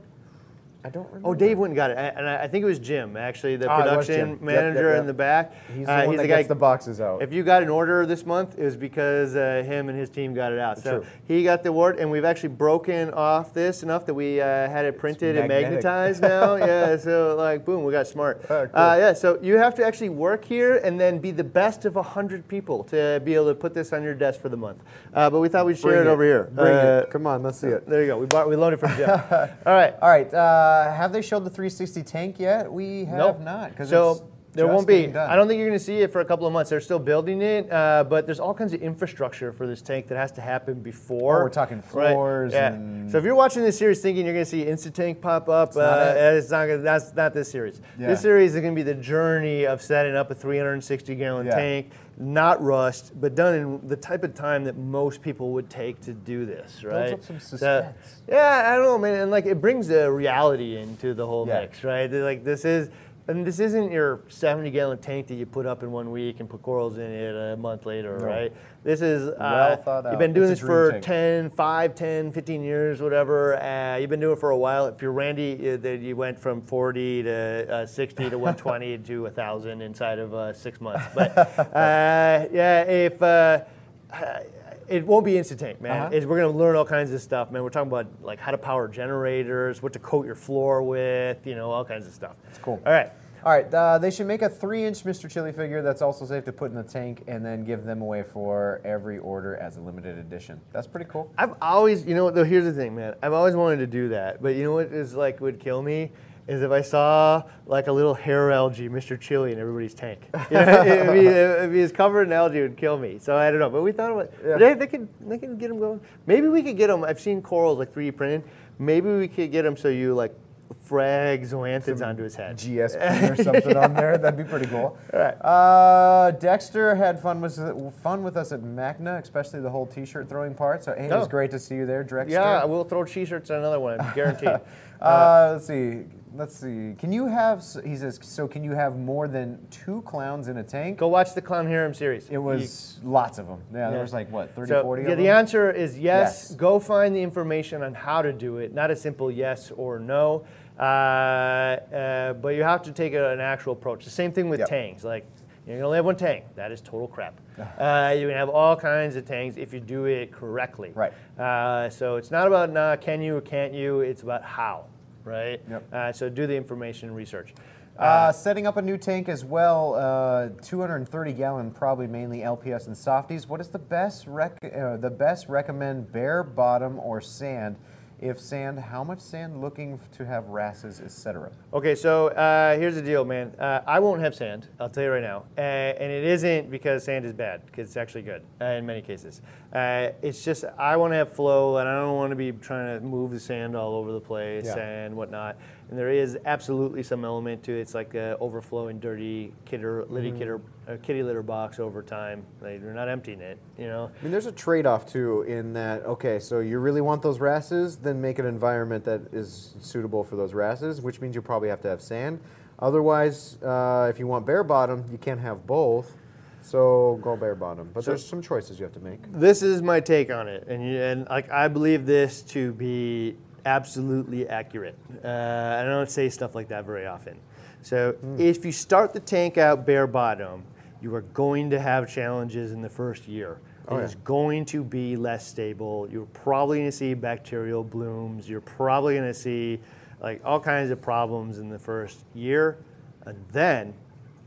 I don't remember. Oh, Dave went and got it, and I, I think it was Jim, actually, the Ah, it was production Jim. Yep, manager yep, yep. in the back. He's the Uh, one that the gets guy- the boxes out. If you got an order this month, it was because uh, him and his team got it out. So True. he got the award, and we've actually broken off this enough that we uh, had it printed and magnetic. magnetized now. yeah, so like, boom, we got smart. Ah, cool. uh, yeah, so you have to actually work here and then be the best of 100 people to be able to put this on your desk for the month. Uh, but we thought we'd share Bring it, over here. Bring Uh, it. Come on, let's see it. There you go. We bought, we loaned it from Jim. All right. All right. Uh, Uh, have they showed the 360 tank yet? We have Nope. not. Because So there won't be. I don't think you're going to see it for a couple of months. They're still building it, uh, but there's all kinds of infrastructure for this tank that has to happen before. Oh, we're talking Right, floors Yeah. and- So if you're watching this series thinking you're going to see Insta Tank pop up, not uh, it. it's not. Gonna, that's not this series. Yeah. This series is going to be the journey of setting up a 360 gallon Yeah. tank, not rust, but done in the type of time that most people would take to do this. Right. Builds up some So- suspense. yeah, I don't know, man. And like it brings the reality into the whole Yeah. mix, right? Like this is, and this isn't your 70 gallon tank that you put up in one week and put corals in it a month later, No. right? This is uh, Well thought You've been doing It's this for tank. 10, 5, 10, 15 years, whatever. Uh, you've been doing it for a while. If you're Randy, uh, that you went from 40 to uh, 60 to 120 to 1,000 inside of uh, six months. But uh, yeah, if uh, it won't be instant tank, man. Uh-huh. It's- we're gonna learn all kinds of stuff, man. We're talking about like how to power generators, what to coat your floor with, you know, all kinds of stuff. It's cool. All right. All right, uh, they should make a three-inch Mr. Chili figure that's also safe to put in the tank, and then give them away for every order as a limited edition. That's pretty cool. I've always, you know, what, though. Here's the thing, man. I've always wanted to do that, but you know what is like would kill me is if I saw like a little hair algae, Mr. Chili, in everybody's tank. You know, if, he, if he was covered in algae, it would kill me. So I don't know, but we thought about. Yeah. They, they could, they can get them going. Maybe we could get them. I've seen corals like 3D printed. Maybe we could get them so you like frag zoanthids onto his head. GSP or something on there. That'd be pretty cool. All right. Uh, Dexter had fun with fun with us at MACNA, especially the whole T-shirt throwing part. So hey, it was Oh. great to see you there, Dexter. Yeah, we'll throw t-shirts at another one, guaranteed. Uh, let's see. Let's see. Can you have? He says. So can you have more than two clowns in a tank? Go watch the Clown Harem series. It was lots of them. Yeah, there was like what 30, So 40 yeah, the them. answer is yes. Yes. Go find the information on how to do it, not a simple yes or no. Uh, uh, but you have to take a- an actual approach. The same thing with Yep. tanks. Like you can only have one tank. That is total crap. Uh, you can have all kinds of tanks if you do it correctly. Right. Uh, so it's not about nah, can you or can't you. It's about how. Right. Yep. Uh, so do the information research. Uh, setting up a new tank as well, uh, 230 gallon, probably mainly LPS and softies. What is the best rec- uh, the best recommend bare bottom or sand If sand, how much sand? Looking to have wrasses, etc. Okay, so uh, here's the deal, man. Uh, I won't have sand. I'll tell you right now, uh, and it isn't because sand is bad, because it's actually good uh, in many cases. Uh, it's just I want to have flow, and I don't want to be trying to move the sand all over the place Yeah. and whatnot. And there is absolutely some element to it. It's like a overflowing, dirty kidder, litty kidder, uh, kitty litter box over time. Like, you're not emptying it, you know. I mean, there's a trade-off too in that. Okay, so you really want those wrasses, then make an environment that is suitable for those wrasses, which means you probably have to have sand. Otherwise, uh, if you want bare bottom, you can't have both. So go bare bottom. But So- there's some choices you have to make. This is my take on it, and you, and like I believe this to be absolutely accurate. Uh, I don't say stuff like that very often. So if you start the tank out bare bottom, you are going to have challenges in the first year. Oh, It is yeah. going to be less stable. You're probably going to see bacterial blooms. You're probably going to see like all kinds of problems in the first year, and then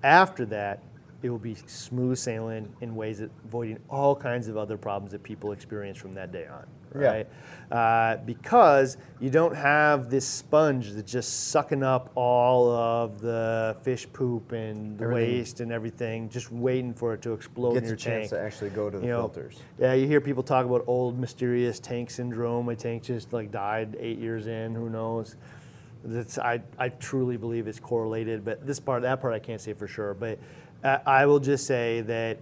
after that, it will be smooth sailing in ways that avoiding all kinds of other problems that people experience from that day on, Yeah. right? Uh, because you don't have this sponge that's just sucking up all of the fish poop and the Everything. waste and everything, just waiting for it to explode in Gets your a chance tank. to actually go to the You know, filters. Yeah, you hear people talk about old mysterious tank syndrome. My tank just like died eight years in. Who knows? That's I, I truly believe it's correlated, but this part that part I can't say for sure. But uh, I will just say that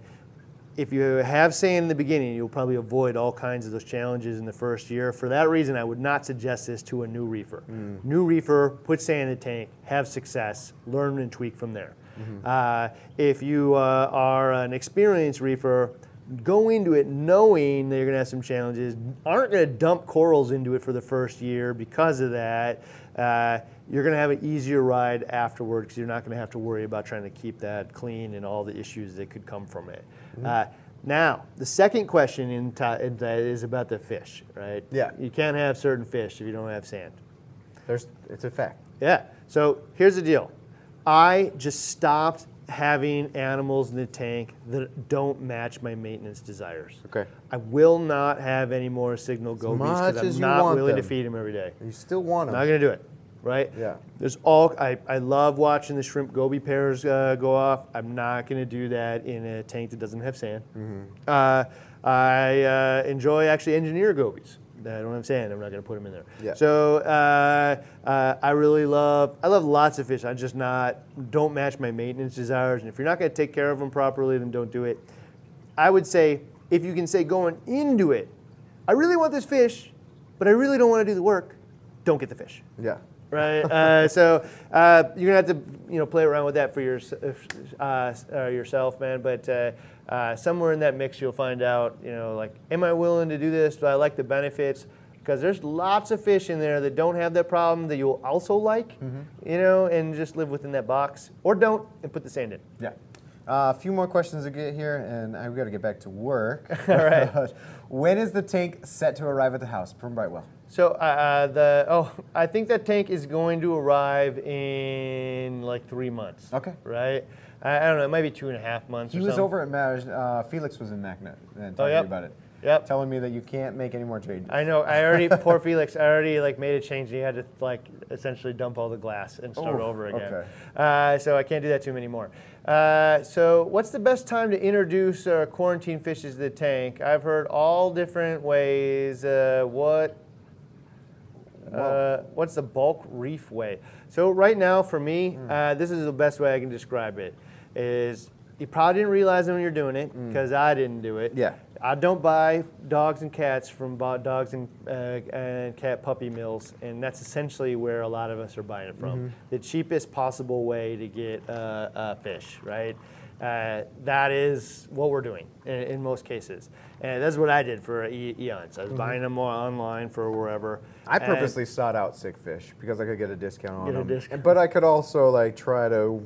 if you have sand in the beginning, you'll probably avoid all kinds of those challenges in the first year. For that reason, I would not suggest this to a new reefer. New reefer, put sand in the tank, have success, learn and tweak from there. Uh, if you uh, are an experienced reefer, go into it knowing that you're going to have some challenges. Aren't going to dump corals into it for the first year because of that. Uh, you're going to have an easier ride afterward because you're not going to have to worry about trying to keep that clean and all the issues that could come from it. Uh, now, the second question in, that is about the fish, right? Yeah. You can't have certain fish if you don't have sand. There's, it's a fact. Yeah. So here's the deal. I just stopped having animals in the tank that don't match my maintenance desires. Okay. I will not have any more signal gobies because I'm not willing to feed them every day. You still want them. Not gonna do it, right? Yeah. There's all I, I love watching the shrimp goby pairs uh, go off. I'm not gonna do that in a tank that doesn't have sand. Mm-hmm. Uh, I uh, enjoy actually engineer gobies. that don't have sand. I'm not gonna put them in there. Yeah. So uh, uh, I really love I love lots of fish. I just not don't match my maintenance desires. And if you're not gonna take care of them properly, then don't do it. I would say if you can say going into it, I really want this fish, but I really don't want to do the work. Don't get the fish Yeah. Right? uh, so uh, you're gonna have to, you know, play around with that for your, uh, uh, yourself, man. But uh, uh, somewhere in that mix, you'll find out, you know, like, am I willing to do this? Do I like the benefits? Because there's lots of fish in there that don't have that problem that you'll also like, you know, and just live within that box, or don't and put the sand in. Yeah. Uh, a few more questions to get here, and I've got to get back to work. All right. when is the tank set to arrive at the house from Brightwell? So uh, the oh, I think that tank is going to arrive in like three months. Okay. Right. I, I don't know. It might be two and a half months. He was something. over at Maj, uh, Felix was in MACNA and talking Oh, yep. about it. Yep. Telling me that you can't make any more changes. I know. I already poor Felix. I already like made a change. He had to like essentially dump all the glass and start over again. okay. Uh, so I can't do that to him anymore. Uh, so what's the best time to introduce uh, quarantine fishes to the tank? I've heard all different ways. Uh, what uh, what's the bulk reef way? So right now, for me, Hmm. uh, this is the best way I can describe it. Is you probably didn't realize it when you're doing it because I didn't do it. Hmm. Yeah. I don't buy dogs and cats from dogs and, uh, and cat puppy mills, and that's essentially where a lot of us are buying it from. Mm-hmm. The cheapest possible way to get uh, uh, fish, right? Uh, that is what we're doing in, in most cases, and that's what I did for e- eons. I was buying them online for wherever. Mm-hmm. I and- purposely sought out sick fish because I could get a discount on a them. discount. But I could also like try to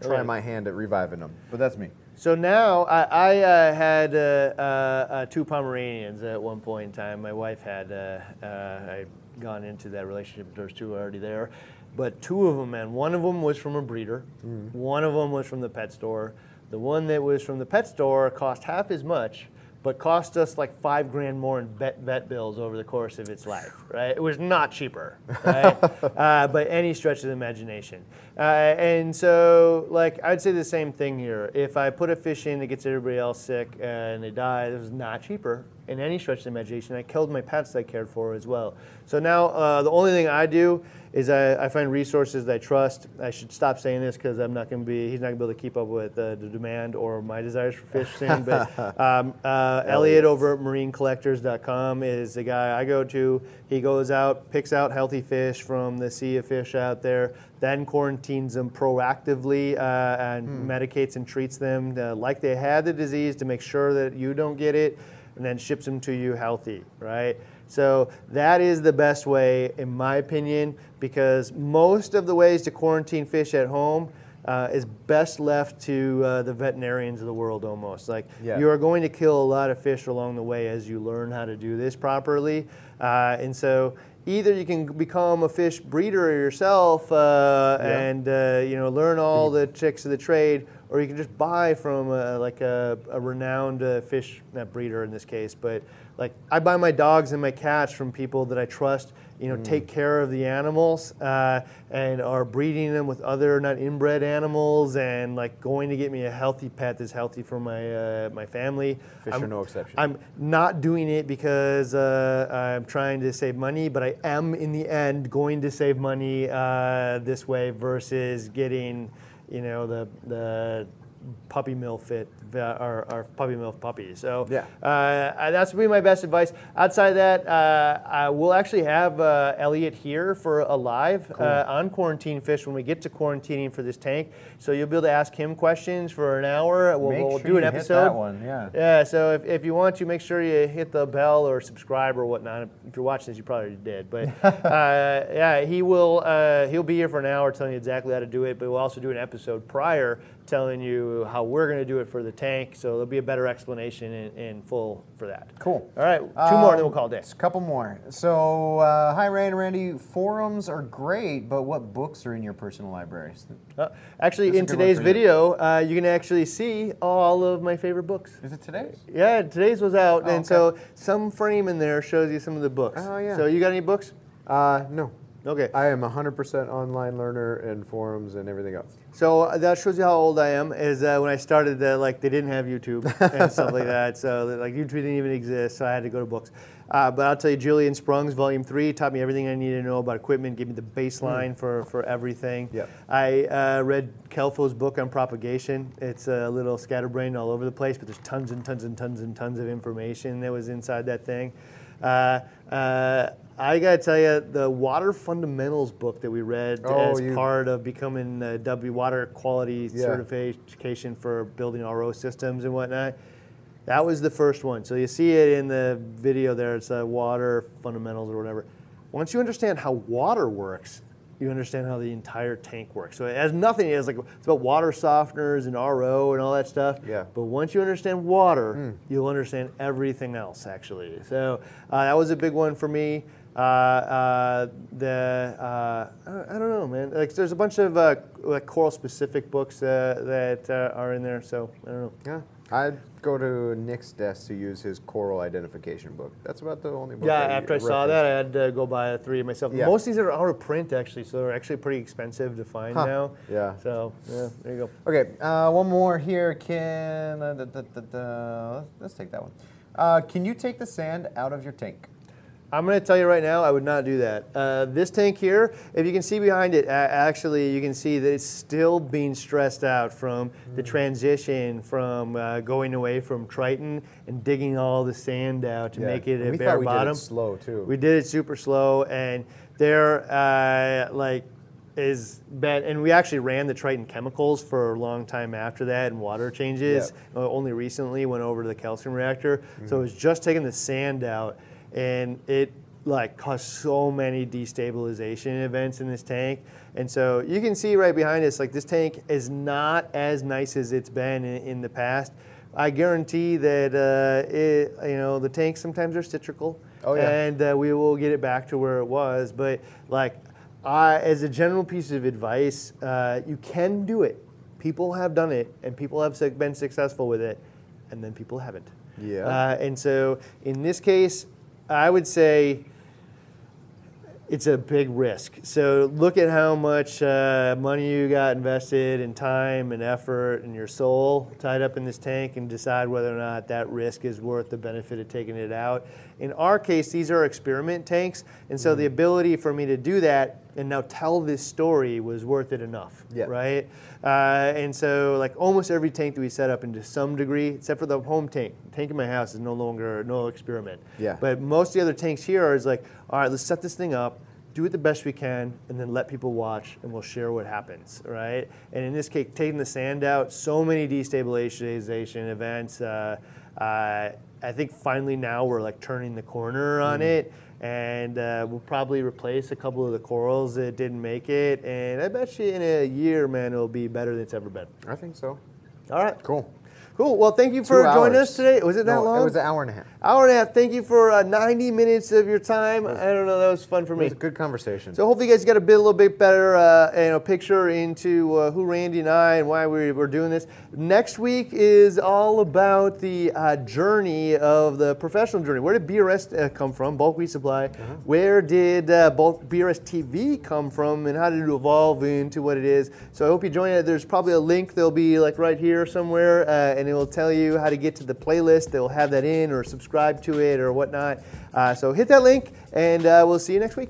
try Right. my hand at reviving them. but that's me. So now I, I uh, had uh, uh, uh, two Pomeranians at one point in time. My wife had uh, uh, I gone into that relationship. There's two already there, but two of them, man. One of them was from a breeder. One of them was from the pet store. The one that was from the pet store cost half as much, but cost us like five grand more in vet, vet bills over the course of its life, right? It was not cheaper, right? uh, by any stretch of the imagination. Uh, and so, like, I'd say the same thing here. If I put a fish in that gets everybody else sick and they die, it was not cheaper in any stretch of the imagination. I killed my pets that I cared for as well. So now uh, the only thing I do is I, I, find resources that I trust. I should stop saying this because I'm not going to be, he's not going to be able to keep up with uh, the demand or my desires for fish soon. But um, uh, Elliot over at marinecollectors.com is the guy I go to. He goes out, picks out healthy fish from the sea of fish out there, then quarantines them proactively uh, and hmm. medicates and treats them uh, like they had the disease to make sure that you don't get it, and then ships them to you healthy, right? So that is the best way, in my opinion, because most of the ways to quarantine fish at home uh, is best left to uh, the veterinarians of the world almost. Like yeah. you are going to kill a lot of fish along the way as you learn how to do this properly. Uh, and so either you can become a fish breeder yourself uh, yeah. and uh, you know learn all the tricks of the trade, or you can just buy from a, like a, a renowned uh, fish breeder in this case, but like I buy my dogs and my cats from people that I trust you know, mm. take care of the animals uh, and are breeding them with other not inbred animals and like going to get me a healthy pet that's healthy for my uh, my family. Fish I'm, are no exception. I'm not doing it because uh, I'm trying to save money, but I am in the end going to save money uh, this way versus getting, you know, the the puppy mill fit our, our puppy mill puppies. So yeah. Uh, that's be my best advice. Outside that, uh, we'll actually have uh, Elliot here for a live cool. Uh, on quarantine fish when we get to quarantining for this tank. So you'll be able to ask him questions for an hour. We'll, we'll sure do an episode. that one, yeah. Yeah. So if, if you want to, make sure you hit the bell or subscribe or whatnot. If you're watching this, you probably did. But uh, yeah, he will. Uh, he'll be here for an hour telling you exactly how to do it. But we'll also do an episode prior telling you how we're going to do it for the tank. So there'll be a better explanation in, in full for that. Cool. All right, two um, more, then we'll call it day. A couple more. So, uh, hi, Rand and Randy. Forums are great, but what books are in your personal libraries? Uh, actually, in today's video, uh, you can actually see all of my favorite books. Is it today's? Yeah, today's was out, oh, and okay. so some frame in there shows you some of the books. Oh, yeah. So you got any books? Uh, no. Okay. I am 100% online learner and forums and everything else. So uh, that shows you how old I am. Is uh, when I started, uh, like they didn't have YouTube and stuff like that. So like YouTube didn't even exist. So I had to go to books. Uh, but I'll tell you, Julian Sprungs, Volume Three, taught me everything I needed to know about equipment. Gave me the baseline mm. for for everything. Yep. I uh, read Calfo's book on propagation. It's a little scatterbrained all over the place, but there's tons and tons and tons and tons of information that was inside that thing. Uh, uh, I got to tell you, the water fundamentals book that we read oh, as you... part of becoming a W water quality yeah. certification for building RO systems and whatnot, that was the first one. So you see it in the video there. It's a water fundamentals or whatever. Once you understand how water works, you understand how the entire tank works. So it has nothing. It's like it's about water softeners and RO and all that stuff. Yeah. But once you understand water, mm. you'll understand everything else actually. So uh, that was a big one for me. Uh, uh, the uh, I don't know, man. Like there's a bunch of uh, like coral specific books uh, that are in there. So I don't know. Yeah. I'd go to Nick's desk to use his coral identification book. That's about the only book. Yeah, I after I saw that, I had to go buy three myself. Yeah. Most of these are out of print actually, so they're actually pretty expensive to find huh. now. Yeah. So yeah, there you go. Okay, uh, one more here. Can uh, da, da, da, let's take that one. Uh, can you take the sand out of your tank? I'm going to tell you right now, I would not do that. Uh, this tank here, if you can see behind it, actually you can see that it's still being stressed out from the mm. transition from uh, going away from Triton and digging all the sand out to yeah. make it and a we bare we bottom. Did it slow too. We did it super slow, and there, uh, like, is bad. And we actually ran the Triton chemicals for a long time after that, and water changes. Uh, only recently went over to the calcium reactor, mm-hmm. so it was just taking the sand out and it like caused so many destabilization events in this tank. And so you can see right behind us, like this tank is not as nice as it's been in, in the past. I guarantee that uh, it, you know the tanks sometimes are cyclical, oh, yeah. and uh, we will get it back to where it was. But like, I, as a general piece of advice, uh, you can do it. People have done it, and people have been successful with it, and then people haven't. Yeah. Uh, and so in this case, I would say it's a big risk. So look at how much uh, money you got invested and time and effort and your soul tied up in this tank and decide whether or not that risk is worth the benefit of taking it out. In our case, these are experiment tanks, and so the ability for me to do that and now tell this story was worth it enough, Yeah. right? Uh, and so, like almost every tank that we set up into some degree, except for the home tank, the tank in my house is no longer no experiment. Yeah. But most of the other tanks here are is like, all right, let's set this thing up, do it the best we can, and then let people watch, and we'll share what happens, right? And in this case, taking the sand out, so many destabilization events. Uh, uh, I think finally now we're like turning the corner on it, and uh, we'll probably replace a couple of the corals that didn't make it. And I bet you in a year, man, it'll be better than it's ever been. I think so. All right, Cool. Cool. Well, thank you for Two joining hours. us today. Was it that No, long? It was an hour and a half. Hour and a half. Thank you for uh, 90 minutes of your time. I don't know. That was fun for me. It was a good conversation. So hopefully you guys got a bit, a little bit better, uh, you know, picture into uh, who Randy and I and why we were doing this. Next week is all about the uh, journey of the professional journey. Where did BRS uh, come from? Bulk Reef Supply. Where did uh, bulk BRS TV come from, and how did it evolve into what it is? So I hope you join it. There's probably a link. They'll be like right here somewhere, uh, and it will tell you how to get to the playlist. They'll have that in, or subscribe to it, or whatnot. Uh, so hit that link, and uh, we'll see you next week.